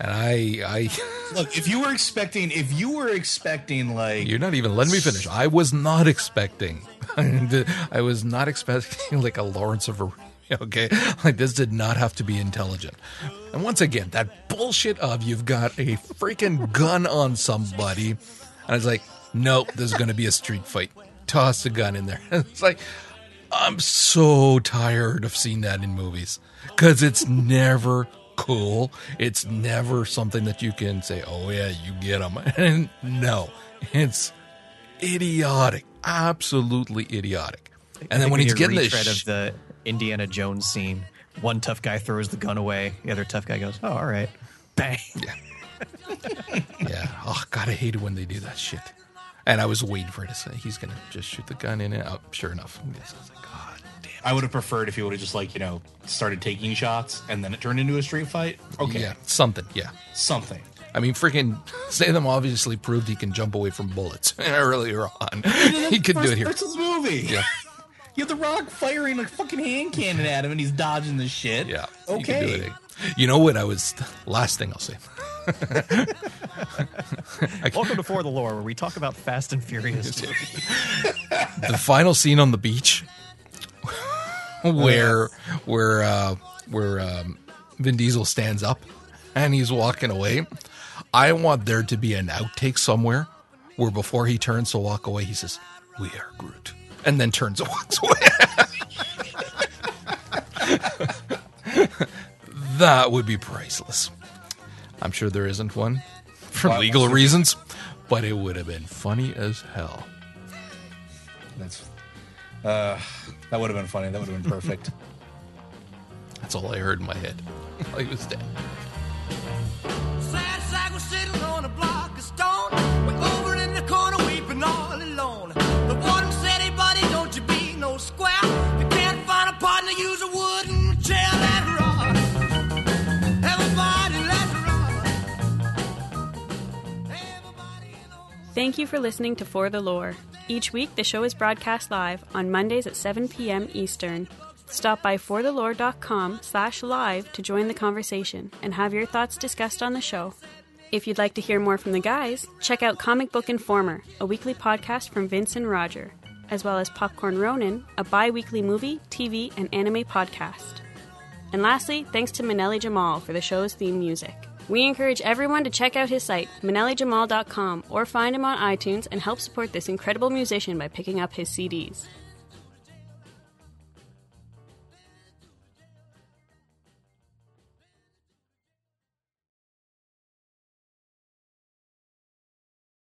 And I, I look. If you were expecting, if you were expecting, like you're not even letting me finish. I was not expecting. I was not expecting like a Lawrence of Arabia. Okay, like this did not have to be intelligent. And once again, that bullshit of you've got a freaking gun on somebody, and I was like, nope, this is going to be a street fight. Toss the gun in there. It's like I'm so tired of seeing that in movies because it's never cool. It's never something that you can say, "Oh yeah, you get them." And no, it's idiotic, absolutely idiotic. And then when he's getting the sh- of the Indiana Jones scene, one tough guy throws the gun away, the other tough guy goes, "Oh, all right, bang." Yeah, yeah. Oh God, I hate it when they do that shit. And I was waiting for it to say he's gonna just shoot the gun in it. Oh, sure enough, yes, I was like, God. I would have preferred if he would have just like you know started taking shots and then it turned into a street fight. Okay, Yeah, something. Yeah. something. I mean, freaking Statham obviously proved he can jump away from bullets earlier on. he could do it here. This is the movie. Yeah. You have the Rock firing a fucking hand cannon at him, and he's dodging the shit. Yeah. You, can do Okay. it. You know what? I was last thing I'll say. Welcome to For the Lore, where we talk about Fast and Furious. the final scene on the beach where where uh where um Vin Diesel stands up and he's walking away. I want there to be an outtake somewhere where before he turns to walk away, he says, "We are Groot," and then turns and walks away. that would be priceless. I'm sure there isn't one for legal reasons, but it would have been funny as hell. That's uh, that would have been funny. That would have been perfect. That's all I heard in my head while he was dead. Sad sack was sitting on a block of stone. Way over in the corner, weeping all alone. The warden said, hey, buddy, don't you be no square. You can't find a partner, use a wooden chair. Let rock. Everybody, let rock. Everybody, you know. Thank you for listening to For the Lore. Each week, the show is broadcast live on Mondays at 7 p.m. Eastern. Stop by forthelore.com slash live to join the conversation and have your thoughts discussed on the show. If you'd like to hear more from the guys, check out Comic Book Informer, a weekly podcast from Vince and Roger, as well as Popcorn Ronin, a bi weekly movie, TV, and anime podcast. And lastly, thanks to Manelli Jamal for the show's theme music. We encourage everyone to check out his site, manellijamal.com, or find him on iTunes and help support this incredible musician by picking up his CDs.